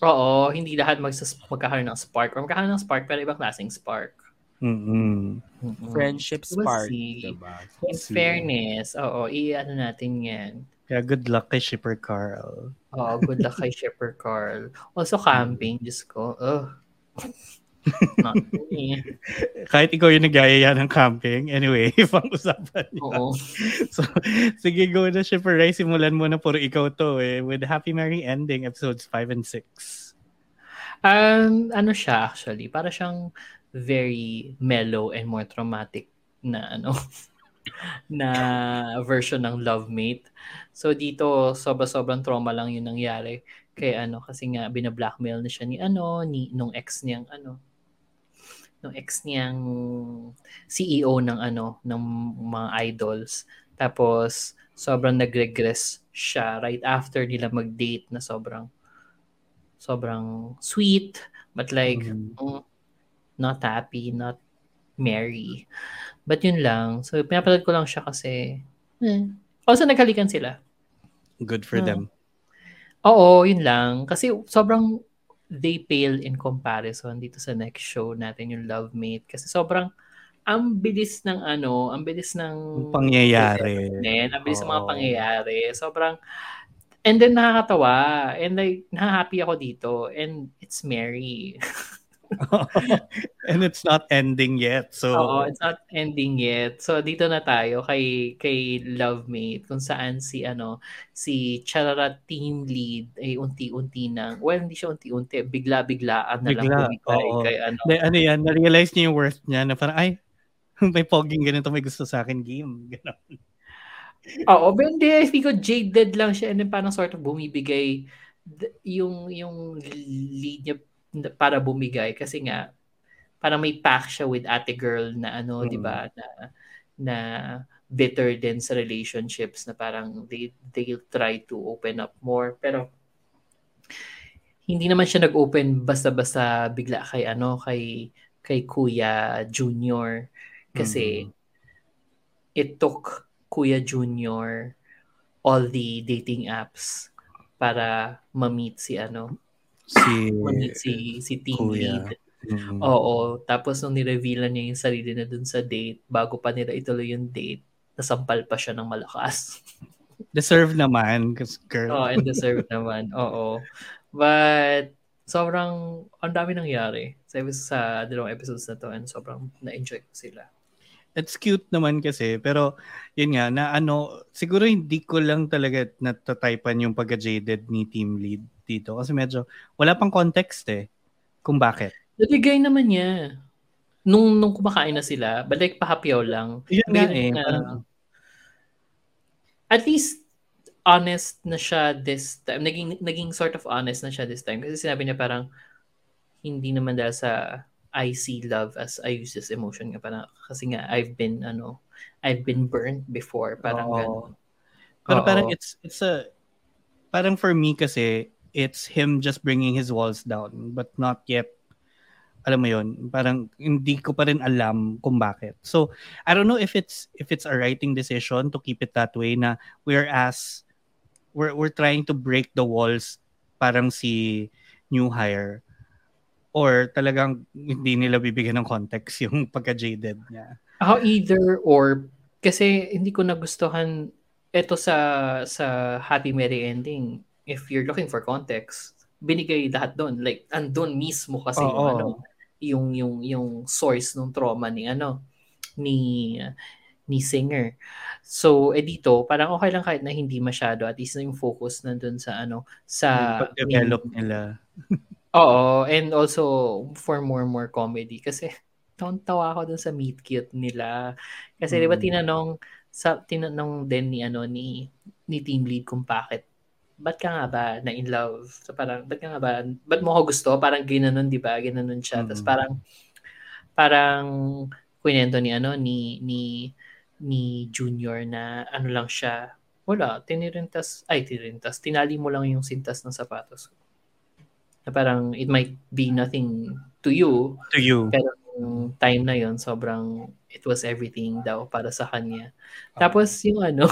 Oo, hindi lahat magsas magkakaroon ng spark or magkakaroon ng spark pero ibang klaseng spark. Mm-mm. Mm-mm. Friendship We'll spark. see. Diba? In fairness, oo, i-ano natin yan. Kaya good luck kay Shipper Carl. Oo, good luck kay [LAUGHS] Shipper Carl. Also camping, Diyos ko. Ugh. [LAUGHS] [LAUGHS] Not. Kahit ikaw yung nagyayaya ng camping. Anyway, [LAUGHS] pang-usapan niya. Oo. [LAUGHS] So, sige, go na Shipper Ray. Simulan mo na puro ikaw to eh. With Happy Merry Ending, episodes 5 and 6. Um, ano siya actually, para siyang very mellow and more traumatic na ano na version ng Love Mate. So dito sobra-sobrang trauma lang 'yung nangyari kay ano kasi nga bina-blackmail na siya ni ano ni nung ex niyang ano nung ex niyang CEO ng ano ng mga idols. Tapos sobrang nag-regress siya right after nila mag-date na sobrang sobrang sweet but like Mhm. mm, not happy, not merry. But yun lang. So pinapanood ko lang siya kasi eh. Also naghalikan sila. Good for Hmm. them. Oo, yun lang. Kasi sobrang they pale in comparison dito sa next show natin yung Love Mate. Kasi sobrang ang bilis ng ano, ang bilis ng Ang pangyayari. development, ang bilis ng mga pangyayari. Sobrang and then nakakatawa and like happy ako dito and it's merry. [LAUGHS] [LAUGHS] And it's not ending yet. So, Oo, it's not ending yet. So dito na tayo kay kay Love Mate kung saan si ano si Charara team lead ay unti-unti nang well hindi siya unti-unti bigla-biglaan na lang Bigla, bumigay oo. kay ano. De, ano yan, na-realize niya yung worth niya na parang, ay, [LAUGHS] may poging ganito, may gusto sa akin game. [LAUGHS] Ganon. Oo, but hindi I think jaded lang siya and then parang sort of bumibigay yung yung lead niya para bumigay. Kasi nga parang may pack siya with ate girl na ano, Mm. 'di ba, na na bitter din sa relationships na parang they they'll try to open up more. Pero hindi naman siya nag-open basta-basta bigla kay ano kay kay Kuya Junior. Kasi it took Kuya Junior all the dating apps para ma-meet si ano Si, si si team Kuya. lead Mm. Oo. Tapos nung nireveal niya yung sarili na dun sa date, bago pa nila ituloy yung date, nasampal pa siya ng malakas. [LAUGHS] Deserve naman, because girl. Oo, and deserve naman. [LAUGHS] Oo. But, sobrang, ang dami nangyari sa, sa dalawang episodes na to and sobrang na-enjoy ko sila. It's cute naman kasi, pero yun nga, na ano, siguro hindi ko lang talaga natatypan yung pagka-jaded ni team lead dito kasi medyo wala pang context eh kung bakit. Nabigay naman niya. Nung, nung kumakain na sila, balik pahapyaw lang. Yun nga eh. na, parang- at least honest na siya this time. Naging, naging sort of honest na siya this time. Kasi sinabi niya parang hindi naman dahil sa I see love as I use this emotion nga parang kasi nga I've been ano I've been burnt before parang Oo. ganun. Pero Oo. parang it's it's a parang for me kasi it's him just bringing his walls down but not yet alam mo yon parang hindi ko pa rin alam kung bakit. So I don't know if it's if it's a writing decision to keep it that way na whereas we're we're trying to break the walls parang si new hire or talagang hindi nila bibigyan ng context yung [LAUGHS] pagka-jaded niya. Ako either or kasi hindi ko nagustuhan ito sa sa Happy Merry Ending. If you're looking for context, binigay lahat doon. Like andun mismo kasi yung Oo. ano, yung yung yung source ng trauma ni ano ni ni singer. So, eh dito, parang okay lang kahit na hindi masyado. At least na yung focus nandun sa ano, sa pag-develop nila. [LAUGHS] Oo, and also for more more comedy kasi tawa ako dun sa meet cute nila. Kasi 'di ba Mm. tinanong sa tinanong din ni ano ni ni team lead kung bakit ba't ka nga ba na in love? So parang ba't ka nga ba ba't mo ako gusto? Parang ginanon 'di ba? Ginanon siya. Tapos Mm. parang parang kwento ni ano ni ni ni Junior na ano lang siya. Wala, tinirintas, ay tinirintas, tinali mo lang yung sintas ng sapatos ko na parang it might be nothing to you, To you. pero yung time na yon sobrang it was everything daw para sa kanya. Tapos yung ano,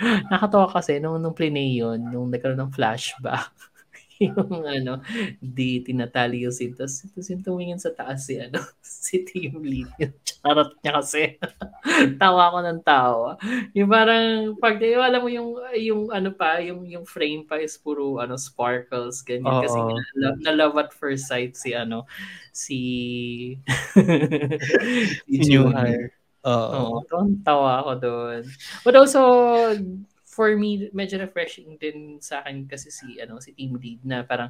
[LAUGHS] nakatawa kasi nung, nung plinay yun, nung nagkaroon ng flashback, [LAUGHS] yung ano, di tinatali yung sintas. Tapos yung tumingin sa taas si ano, [LAUGHS] si team lead. Yung charot niya kasi. tawa ko ng tawa. Yung parang, pag, yung, alam mo yung, yung ano pa, yung, yung frame pa is puro ano, sparkles, ganyan. Kasi Oo. nga, na, na love at first sight si ano, si, si hire. Oo. Tuwang tawa ako doon. But also, for me, medyo refreshing din sa akin kasi si, ano, si team lead na parang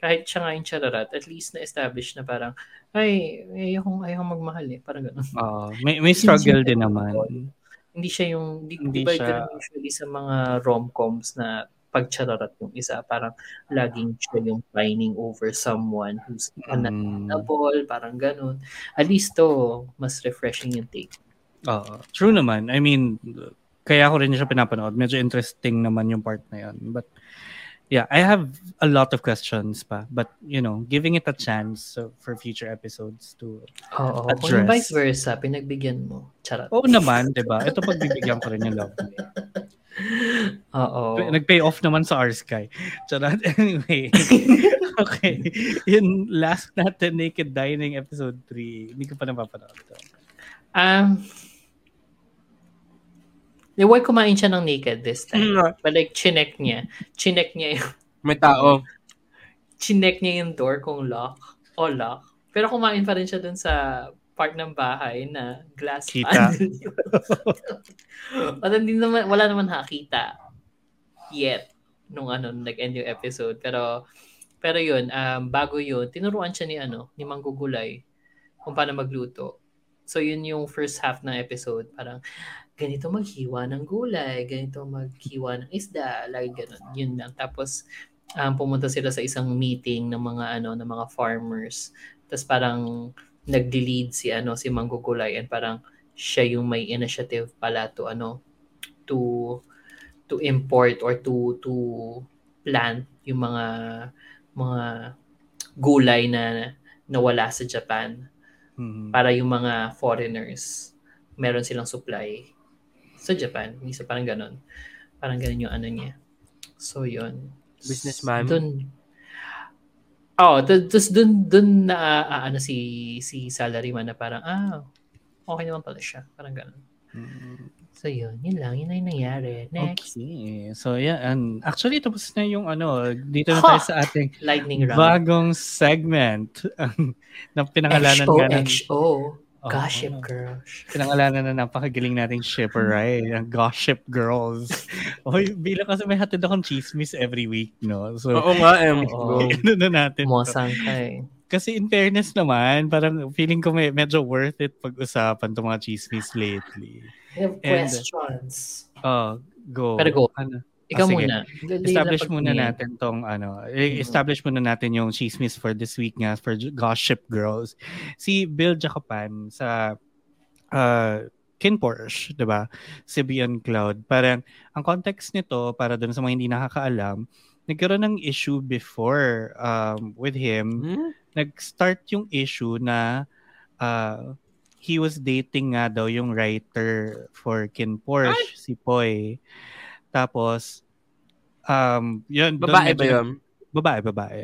kahit siya nga yung chararat, at least na-establish na parang, ay, ayokong, ayokong magmahal eh. Parang gano'n. Oo. may, may struggle din naman. Hindi siya yung, di, Hindi di ba siya- ganun usually sa mga rom-coms na pag chararat yung isa, parang laging siya yung pining over someone who's Mm. unavailable, parang ganun. At least to, mas refreshing yung take. Oo. True naman. I mean, kaya ko rin siya pinapanood. Medyo interesting naman yung part na yun. But, yeah, I have a lot of questions pa. But, you know, giving it a chance so, for future episodes to... Oo, kung Address. yung vice versa, pinagbigyan mo. Charot. Oo naman, di ba? Ito pagbibigyan ko rin yung love. Oo. Nag-pay off naman sa R-Sky. Charot. [LAUGHS] Anyway. [LAUGHS] okay. Yung last natin, Naked Dining episode 3. Hindi ko pa napapanood. to. Um, Why kumain siya ng naked this time? Mm, But like, chinek niya. Chinek niya yung, May tao. chinek niya yung door kung lock o lock. Pero kumain pa rin siya dun sa part ng bahay na glass Kita. wala, hindi naman, wala naman nakakita yet nung ano, nag-end yung episode. Pero, pero yun, um, bago yun, tinuruan siya ni ano, ni Manggugulay kung paano magluto. So yun yung first half ng episode. Parang, ganito maghiwa ng gulay, ganito maghiwa ng isda, lagi ganun. Yun lang. Tapos, um, pumunta sila sa isang meeting ng mga ano ng mga farmers. Tapos parang nagde-lead si ano si Manggugulay and parang siya yung may initiative pala to ano to to import or to to plant yung mga mga gulay na nawala sa Japan Mhm. para yung mga foreigners meron silang supply sa Japan. Minsan parang ganun. Parang ganun yung ano niya. So, yun. Businessman. Dun. Oo, oh, tapos dun, dun na ah, ano si si salaryman na parang, ah, okay naman pala siya. Parang ganun. Mhm. So yun, yun lang, yun na yung nangyari. Next, Okay. So, yeah. And actually, tapos na yung ano, dito na tayo Ha! sa ating lightning round. bagong segment [LAUGHS] na pinangalanan nga ng... XO, Gossip Girls. Pinangalanan na napakagaling nating shipper, [LAUGHS] right? Ang Gossip Girls. Oy, bilang kasi may hatid akong chismis every week, no? So, Oo nga, em. [LAUGHS] Oo. ano na natin. Mosang ka eh. Kasi in fairness naman, parang feeling ko may, medyo worth it pag-usapan itong mga chismis lately. I have And- questions. Oh, go. Pero go. Ano? Ikaw sige. muna. Establish muna natin tong ano, i- establish muna natin yung chismis for this week nga for Gossip Girls. Si Bill Jacopan sa uh, Kin Porsche, 'di ba? Si Beyond Cloud. Parang ang context nito para dun sa mga hindi nakakaalam, nagkaroon ng issue before um, with him. Hmm? Nag-start yung issue na uh, he was dating nga daw yung writer for Kin Porsche, si Poy. Tapos, um, yun. Babae ba yun? Babae, babae.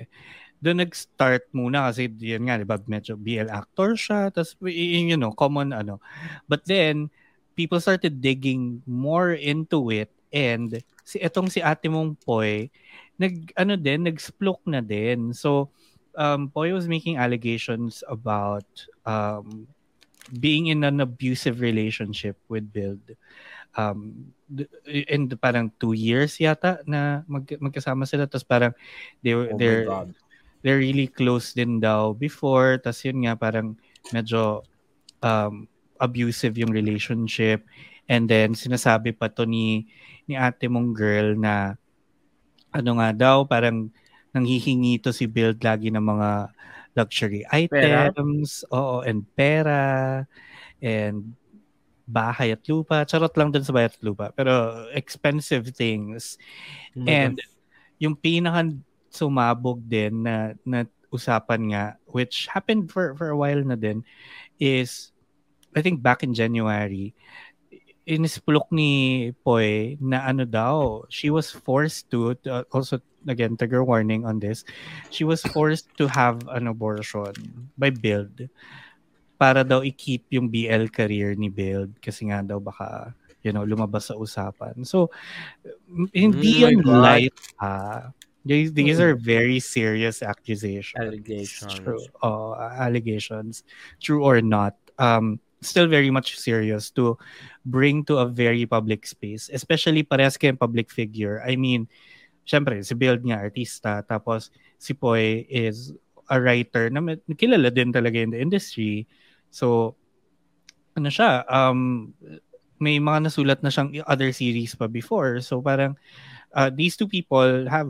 Doon nag-start muna kasi yun nga, di ba, medyo BL actor siya. Tapos, you know, common ano. But then, people started digging more into it and si etong si ate mong Poy, nag, ano din, nag-splook na din. So, um, Poy was making allegations about um, being in an abusive relationship with Build. Um, and parang two years yata na mag, magkasama sila. Tapos parang they were, Oh they're, they're really close din daw before. Tapos yun nga, parang medyo um, abusive yung relationship. And then, sinasabi pa to ni, ni ate mong girl na ano nga daw, parang nanghihingi to si Build lagi ng mga luxury Pera? items. Oo, and pera. And bahay at lupa. Charot lang dun sa bahay at lupa. Pero expensive things. And yung pinaka sumabog din na, na usapan nga, which happened for, for a while na din, is, I think back in January, inispulok ni Poy na ano daw, she was forced to, to- also, again, trigger warning on this, she was forced to have an abortion by Build para daw i-keep yung BL career ni Build kasi nga daw baka you know lumabas sa usapan. So hindi Mm, God. light ha. These, these are very serious accusations. Allegations. True. Oh, allegations. True or not. Um, still very much serious to bring to a very public space. Especially parehas kayong public figure. I mean, syempre, si Build nga, artista. Tapos, si Poy is a writer na kilala din talaga in the industry. So, ano siya, um, may mga nasulat na siyang other series pa before. So, parang, uh, these two people have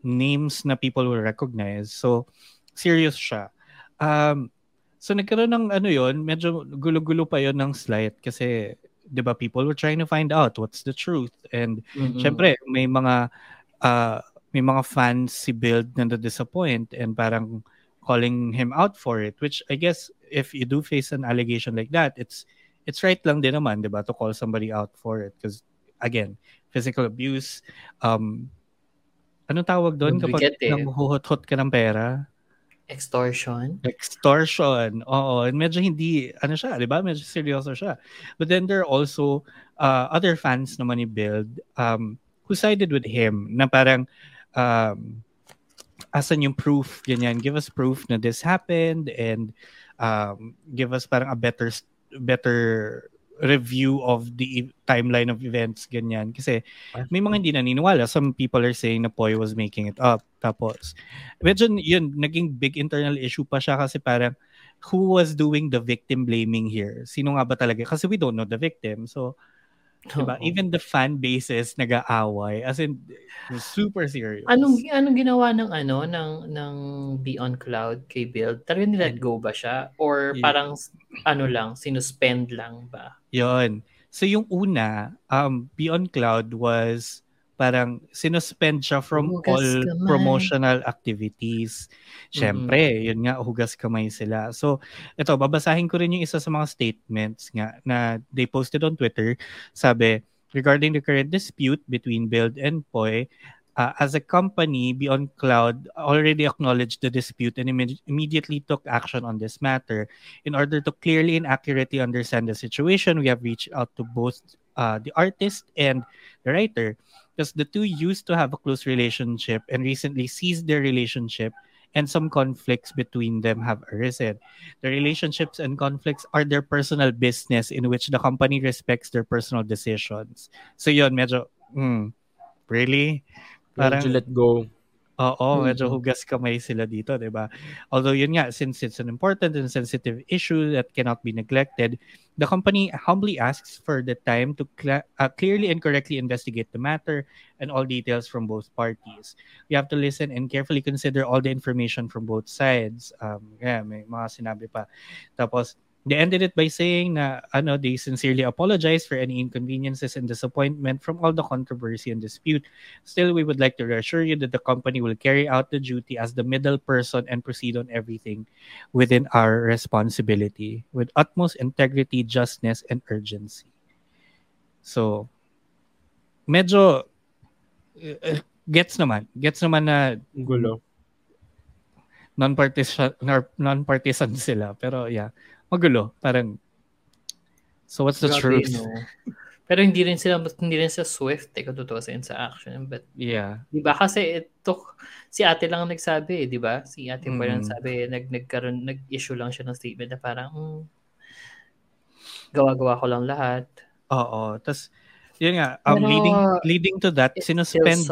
names na people will recognize. So, serious siya. Um, so, nagkaroon ng ano yon medyo gulo-gulo pa yon ng slight kasi, di ba, people were trying to find out what's the truth. And, Mm-mm. syempre, may mga, uh, may mga fans si Build na na-disappoint and parang calling him out for it, which I guess, if you do face an allegation like that, it's, it's right lang din naman, di ba, to call somebody out for it. Because, again, physical abuse, um, anong tawag doon kapag eh. nanghuhot-hot ka ng pera? Extortion. Extortion. Oo. And medyo hindi, ano siya, di ba? Medyo seryoso siya. But then there are also uh, other fans naman ni Build um, who sided with him na parang um, asan yung proof, ganyan. Give us proof na this happened and um, give us parang a better better review of the timeline of events, ganyan. Kasi may mga hindi naniniwala. Some people are saying na Poy was making it up. Tapos, medyo yun, naging big internal issue pa siya kasi parang who was doing the victim blaming here? Sino nga ba talaga? Kasi we don't know the victim. So, diba? Oo. Even the fan bases nag-aaway. As in, super serious. Anong anong ginawa ng ano ng ng Beyond Cloud kay Build? Talagang nilet go ba siya or Yeah. parang ano lang, sinuspend lang ba? Yon. So yung una, um, Beyond Cloud was parang sinuspend siya from Hugas all kamay. promotional activities. Siyempre, yun nga, hugas kamay sila. So, ito, babasahin ko rin yung isa sa mga statements nga na they posted on Twitter. Sabi, regarding the current dispute between Build and Poi, uh, as a company, Beyond Cloud already acknowledged the dispute and imme- immediately took action on this matter. In order to clearly and accurately understand the situation, we have reached out to both uh, the artist and the writer because the two used to have a close relationship and recently ceased their relationship and some conflicts between them have arisen. The relationships and conflicts are their personal business in which the company respects their personal decisions. So yun, medyo, mm, really? Parang, let go. Oo, medyo hugas kamay sila dito, 'di ba? Although yun nga, since it's an important and sensitive issue that cannot be neglected, the company humbly asks for the time to cl- uh, clearly and correctly investigate the matter and all details from both parties. You have to listen and carefully consider all the information from both sides. Um, yeah, may mga sinabi pa. Tapos, They ended it by saying na ano, they sincerely apologize for any inconveniences and disappointment from all the controversy and dispute. Still, we would like to reassure you that the company will carry out the duty as the middle person and proceed on everything within our responsibility with utmost integrity, justness, and urgency. So, medyo uh, gets naman. Gets naman na gulo. Non-partisan non-partisan sila. Pero yeah, magulo. Parang, so what's the Grabe, truth? No? [LAUGHS] Pero hindi rin sila hindi rin sa swift eh kung tutusin sa action. But yeah. 'Di ba kasi ito si Ate lang ang nagsabi, eh, 'di ba? Si Ate mm. pa lang sabi, nag nagkaroon nag-issue lang siya ng statement na parang mm, gawa-gawa ko lang lahat. Oo, tas yun nga, um, Pero, leading leading to that, sinuspend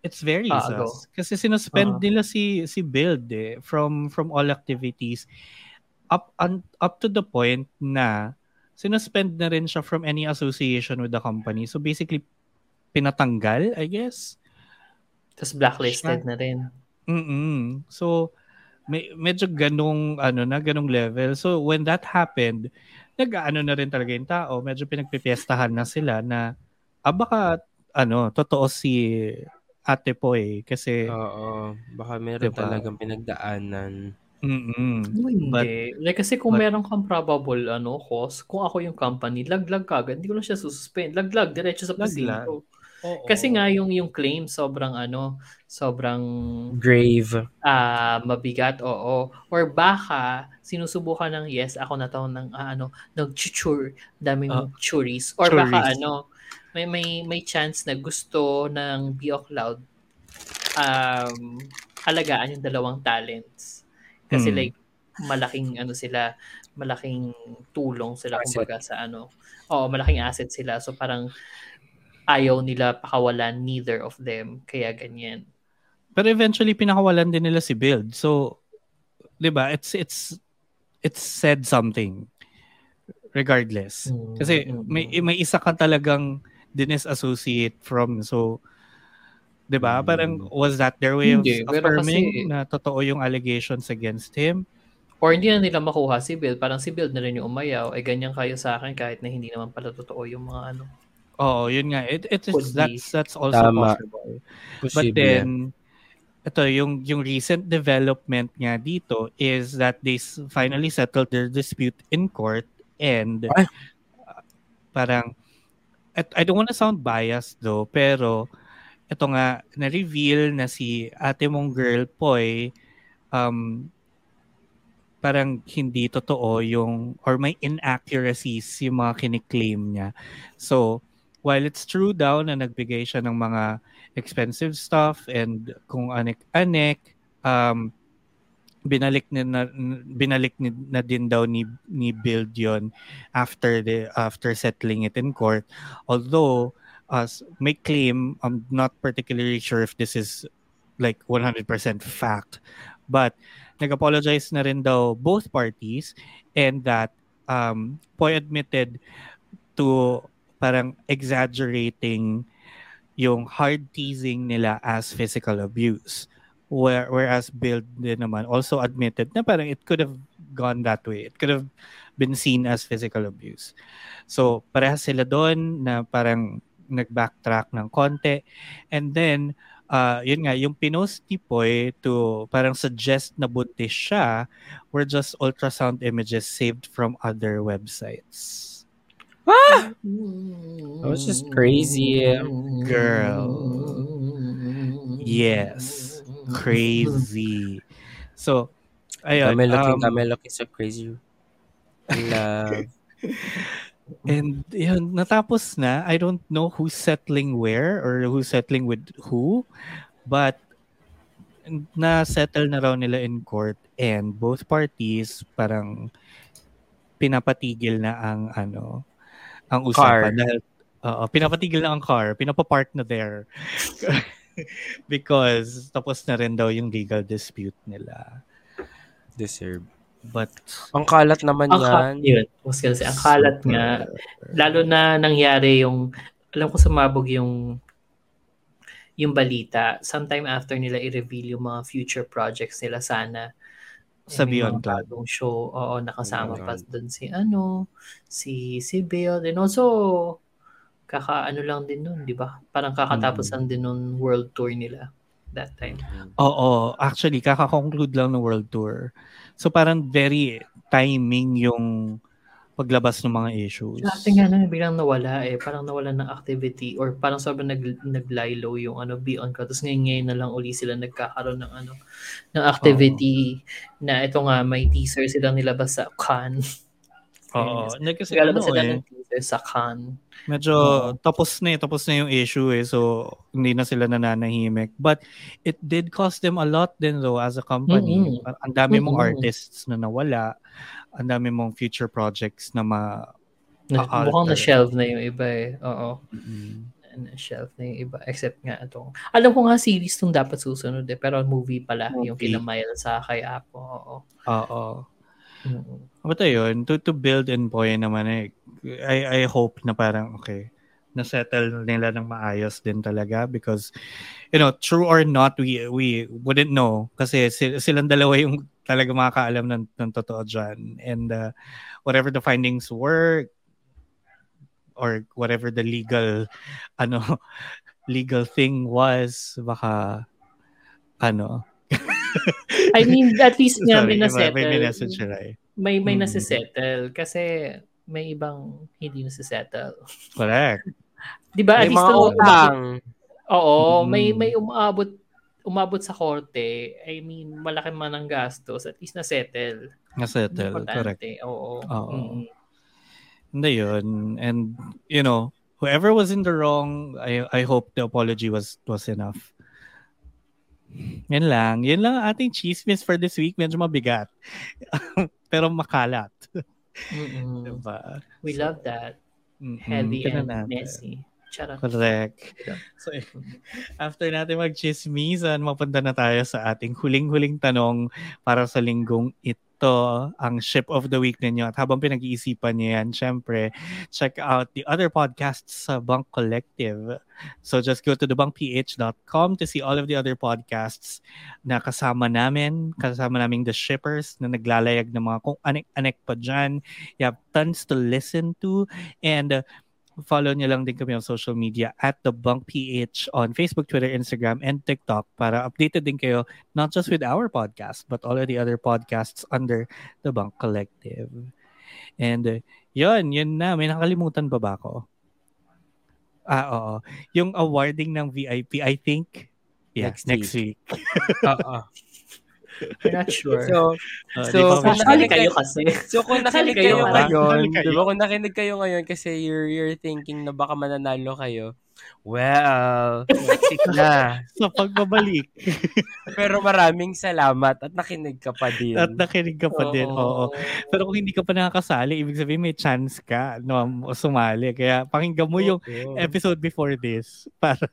It's very ah, sus. Kasi sinuspend uh-huh. nila si si Build eh, from from all activities up un, up to the point na sinuspend na rin siya from any association with the company. So basically, pinatanggal, I guess. Tapos blacklisted siya. na rin. Mm So, may, medyo ganong, ano na, ganong level. So, when that happened, nag-ano na rin talaga yung tao. Medyo pinagpipiestahan na sila na, ah, baka, ano, totoo si ate po eh. Kasi, Oo, baka meron diba? talagang pinagdaanan. Mm. hindi. But, like, kasi kung but, meron kang probable ano cost, kung ako yung company, laglag ka agad, hindi ko na siya suspend. Laglag, diretso sa presinto. Kasi nga yung yung claim sobrang ano, sobrang grave. Ah, uh, mabigat, oo. Or baka sinusubukan ng yes, ako na to ng uh, ano, nag-chuchur, daming uh, churis. Or churis. baka ano, may may may chance na gusto ng Bio Cloud um alagaan yung dalawang talents kasi hmm. like malaking ano sila, malaking tulong sila asset. kumbaga sa ano. Oo, malaking asset sila. So parang ayaw nila pakawalan neither of them. Kaya ganyan. Pero eventually pinakawalan din nila si Build. So 'di ba? It's it's it's said something regardless. Mm-hmm. Kasi may may isa ka talagang associate from so 'Di ba? Parang hmm. was that their way hindi, of affirming kasi, na totoo yung allegations against him? Or hindi na nila makuha si Bill. Parang si Bill na rin yung umayaw. Ay ganyan kayo sa akin kahit na hindi naman pala totoo yung mga ano. Oo, yun nga. It, it is, that's, that's also Tama. possible. Posible. But then, ito, yung, yung recent development nga dito is that they finally settled their dispute in court and uh, parang, I don't want to sound biased though, pero ito nga, na-reveal na si ate mong girl Poy, um, parang hindi totoo yung, or may inaccuracies yung mga kiniklaim niya. So, while it's true daw na nagbigay siya ng mga expensive stuff and kung anek-anek, um, binalik ni na, binalik ni, na din daw ni ni Build yon after the after settling it in court although us make claim i'm not particularly sure if this is like 100% fact but nag-apologize na rin daw both parties and that um Poy admitted to parang exaggerating yung hard teasing nila as physical abuse. Where whereas Bill din naman also admitted na parang it could have gone that way. It could have been seen as physical abuse. So parehas sila doon na parang nag-backtrack ng konti. And then, uh, yun nga, yung pinost ni Poy to parang suggest na buntis siya were just ultrasound images saved from other websites. Ah! That was just crazy. Girl. Yes. Crazy. So, ayun. Dami looking, um, dami looking so crazy. Love. [LAUGHS] And yun, natapos na. I don't know who's settling where or who's settling with who. But na-settle na raw nila in court and both parties parang pinapatigil na ang ano ang usapan Car. dahil oo, pinapatigil na ang car, pinapapark na there. [LAUGHS] because tapos na rin daw yung legal dispute nila. Deserve. But Ang kalat naman Ang yan. kalat yun. Mas kasi ang kalat nga. Lalo na nangyari yung, alam ko sumabog yung yung balita. Sometime after nila i-reveal yung mga future projects nila sana. Sa Beyond Cloud. bagong show. Oo, nakasama Beyond pa doon si ano, si si Belle. And also, kaka-ano lang din nun, di ba? Parang kakatapos Mm. lang din nun world tour nila that time. Oo, actually kaka-conclude lang ng world tour. So parang very timing yung paglabas ng mga issues. Dati nga na, biglang nawala eh. Parang nawala ng activity or parang sobrang nag, nag-lie low yung ano, beyond ka. Tapos ngayon, ngayon na lang uli sila nagkakaroon ng ano, ng activity na ito nga, may teaser silang nilabas sa Cannes. Oo, hindi kasi ano sila eh, sa Cannes. medyo Oo. tapos na eh, tapos na yung issue eh. So hindi na sila nananahimik. But it did cost them a lot din though as a company. Mm-mm. Ang dami mong Mm-mm. artists na nawala. Ang dami mong future projects na ma Na, mukhang na-shelve na yung iba eh. Oo. Mm. Na-shelve na yung iba. Except nga itong, alam ko nga series tong dapat susunod eh. Pero movie pala yung Movie. kinamail sa kay Apo. Oo. Oo. Mm-mm. Basta yun, to, to build and boy naman eh, I, I hope na parang, okay, na-settle nila ng maayos din talaga because, you know, true or not, we we wouldn't know kasi sil- silang dalawa yung talaga makakaalam ng, ng totoo dyan. And uh, whatever the findings were, or whatever the legal, [LAUGHS] ano, legal thing was, baka, ano, I mean, at least [LAUGHS] nga sorry, may may, nasettle. may message siya eh. May may Mm. nasisettle kasi may ibang hindi nasisettle. [LAUGHS] Correct. 'Di ba? At May least mga utang. Oo, Mm. may may umabot umabot sa korte. I mean, malaki man ang gastos, at least na-settle. Na-settle, correct. Oo. Oo. Mm. Hindi yun. And, you know, whoever was in the wrong, I, I hope the apology was was enough. Yan lang. Yan lang ang ating chismis for this week. Medyo mabigat. [LAUGHS] Pero makalat. [LAUGHS] Mm-mm. Diba? We So, love that. mm-mm, Heavy and natin. messy. Charot. Correct. So, [LAUGHS] after natin mag-chismisan, mapunta na tayo sa ating huling-huling tanong para sa linggong ito, ang ship of the week ninyo. At habang pinag-iisipan niyo yan, syempre, check out the other podcasts sa Bunk Collective. So just go to thebunkph.com to see all of the other podcasts na kasama namin, kasama naming the shippers na naglalayag ng mga kung anek-anek pa dyan. You have tons to listen to and uh, follow nyo lang din kami on social media at the Bunk PH on Facebook, Twitter, Instagram, and TikTok para updated din kayo not just with our podcast but all of the other podcasts under the Bunk Collective. And uh, yun, yun na. May nakalimutan pa ba ako? Ah, oo. Yung awarding ng VIP, I think, yeah, Next next, week. [LAUGHS] Oo. I'm not [LAUGHS] sure. So, Uh, [LAUGHS] So, kung nakinig kayo kasi. so kung nakinig kayo, kayo ngayon, di ba kung nakinig kayo ngayon kasi you're, you're thinking na baka mananalo kayo, well, exit na. [LAUGHS] sa pagbabalik. Pero maraming salamat at nakinig ka pa din. At nakinig ka pa din. Oo. Pero kung hindi ka pa nakakasali, ibig sabihin may chance ka no, sumali. Kaya pakinggan mo yung Oo. episode before this para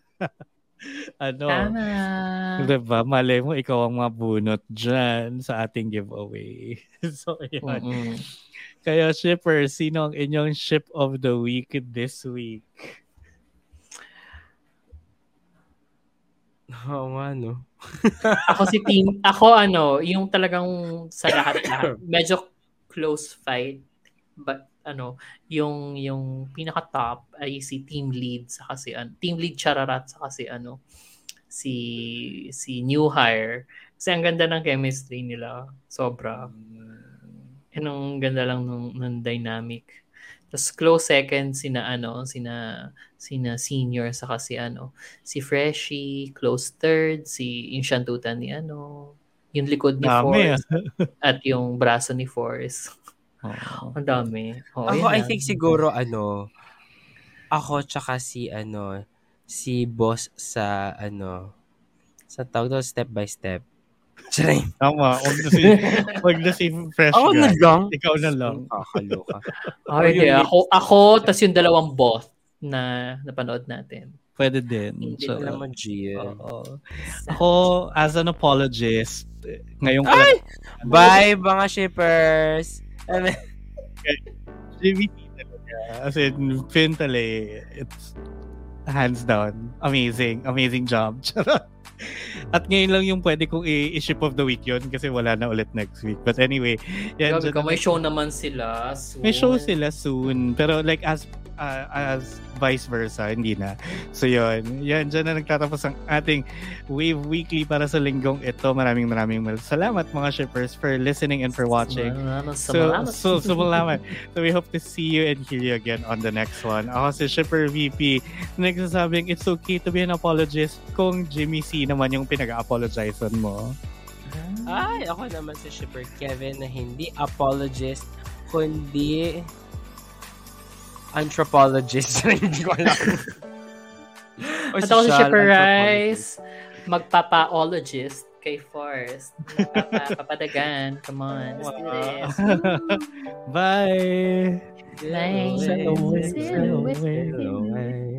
ano, Tama. diba? Malay mo, ikaw ang mabunot dyan sa ating giveaway. [LAUGHS] so, yun. Kaya, shippers, sino ang inyong ship of the week this week? Oo nga, no? ako si team, ako ano, yung talagang sa lahat-lahat, [LAUGHS] medyo close fight, but ano, yung yung pinaka top ay si team lead sa kasi ano, team lead Chararat sa kasi ano, si si new hire. Kasi ang ganda ng chemistry nila, sobra. And ang ganda lang ng, ng dynamic. Tapos close second sina ano, sina sina senior sa kasi ano, si Freshie, close third, si yung shantutan ni ano, yung likod ni Dami, ah. Force [LAUGHS] at yung braso ni Force. Oo. Ang dami. Oh, Ako, I think siguro, ano, ako tsaka si, ano, si boss sa, ano, sa tawag daw, step by step. [LAUGHS] Charay. Tama. Huwag na si, [LAUGHS] huwag na si fresh Ako na guy. lang. Ikaw na lang. [LAUGHS] Kakaloka. Oh, hindi. yun, Ako, ako tas yung dalawang boss na napanood natin. Pwede din. Hindi So, na naman, Gian. oo. Ako, as an apologist, eh, ngayon ko Ay! Bye, mga shippers! Ano- JVT talaga. As in, Fintale, it's hands down. Amazing. Amazing job. [LAUGHS] Charot. At ngayon lang yung pwede kong i-ship of the week yun kasi wala na ulit next week. But anyway, yan. Dyan ka, may show naman sila. soon. may show sila soon. Pero like as uh, as vice versa, hindi na. So yun, yan, dyan na nagtatapos ang ating Wave Weekly para sa linggong ito. Maraming maraming mal- salamat mga shippers for listening and for watching. Salamat, So, salamat. so, so, malaman. So, we hope to see you and hear you again on the next one. Ako si Shipper VP na nagsasabing it's okay to be an apologist kung Jimmy C naman yung pinag-apologizean mo. Ay, ako naman si shipper Kevin na hindi apologist, kundi anthropologist. [LAUGHS] hindi ko alam. Or At ako si Shipper. Rice, magpapa-ologist kay Forrest. Magpapa- Papadagan. Come on. Let's do this. Bye! Bye. Hello, Hello, hello, hello, hello.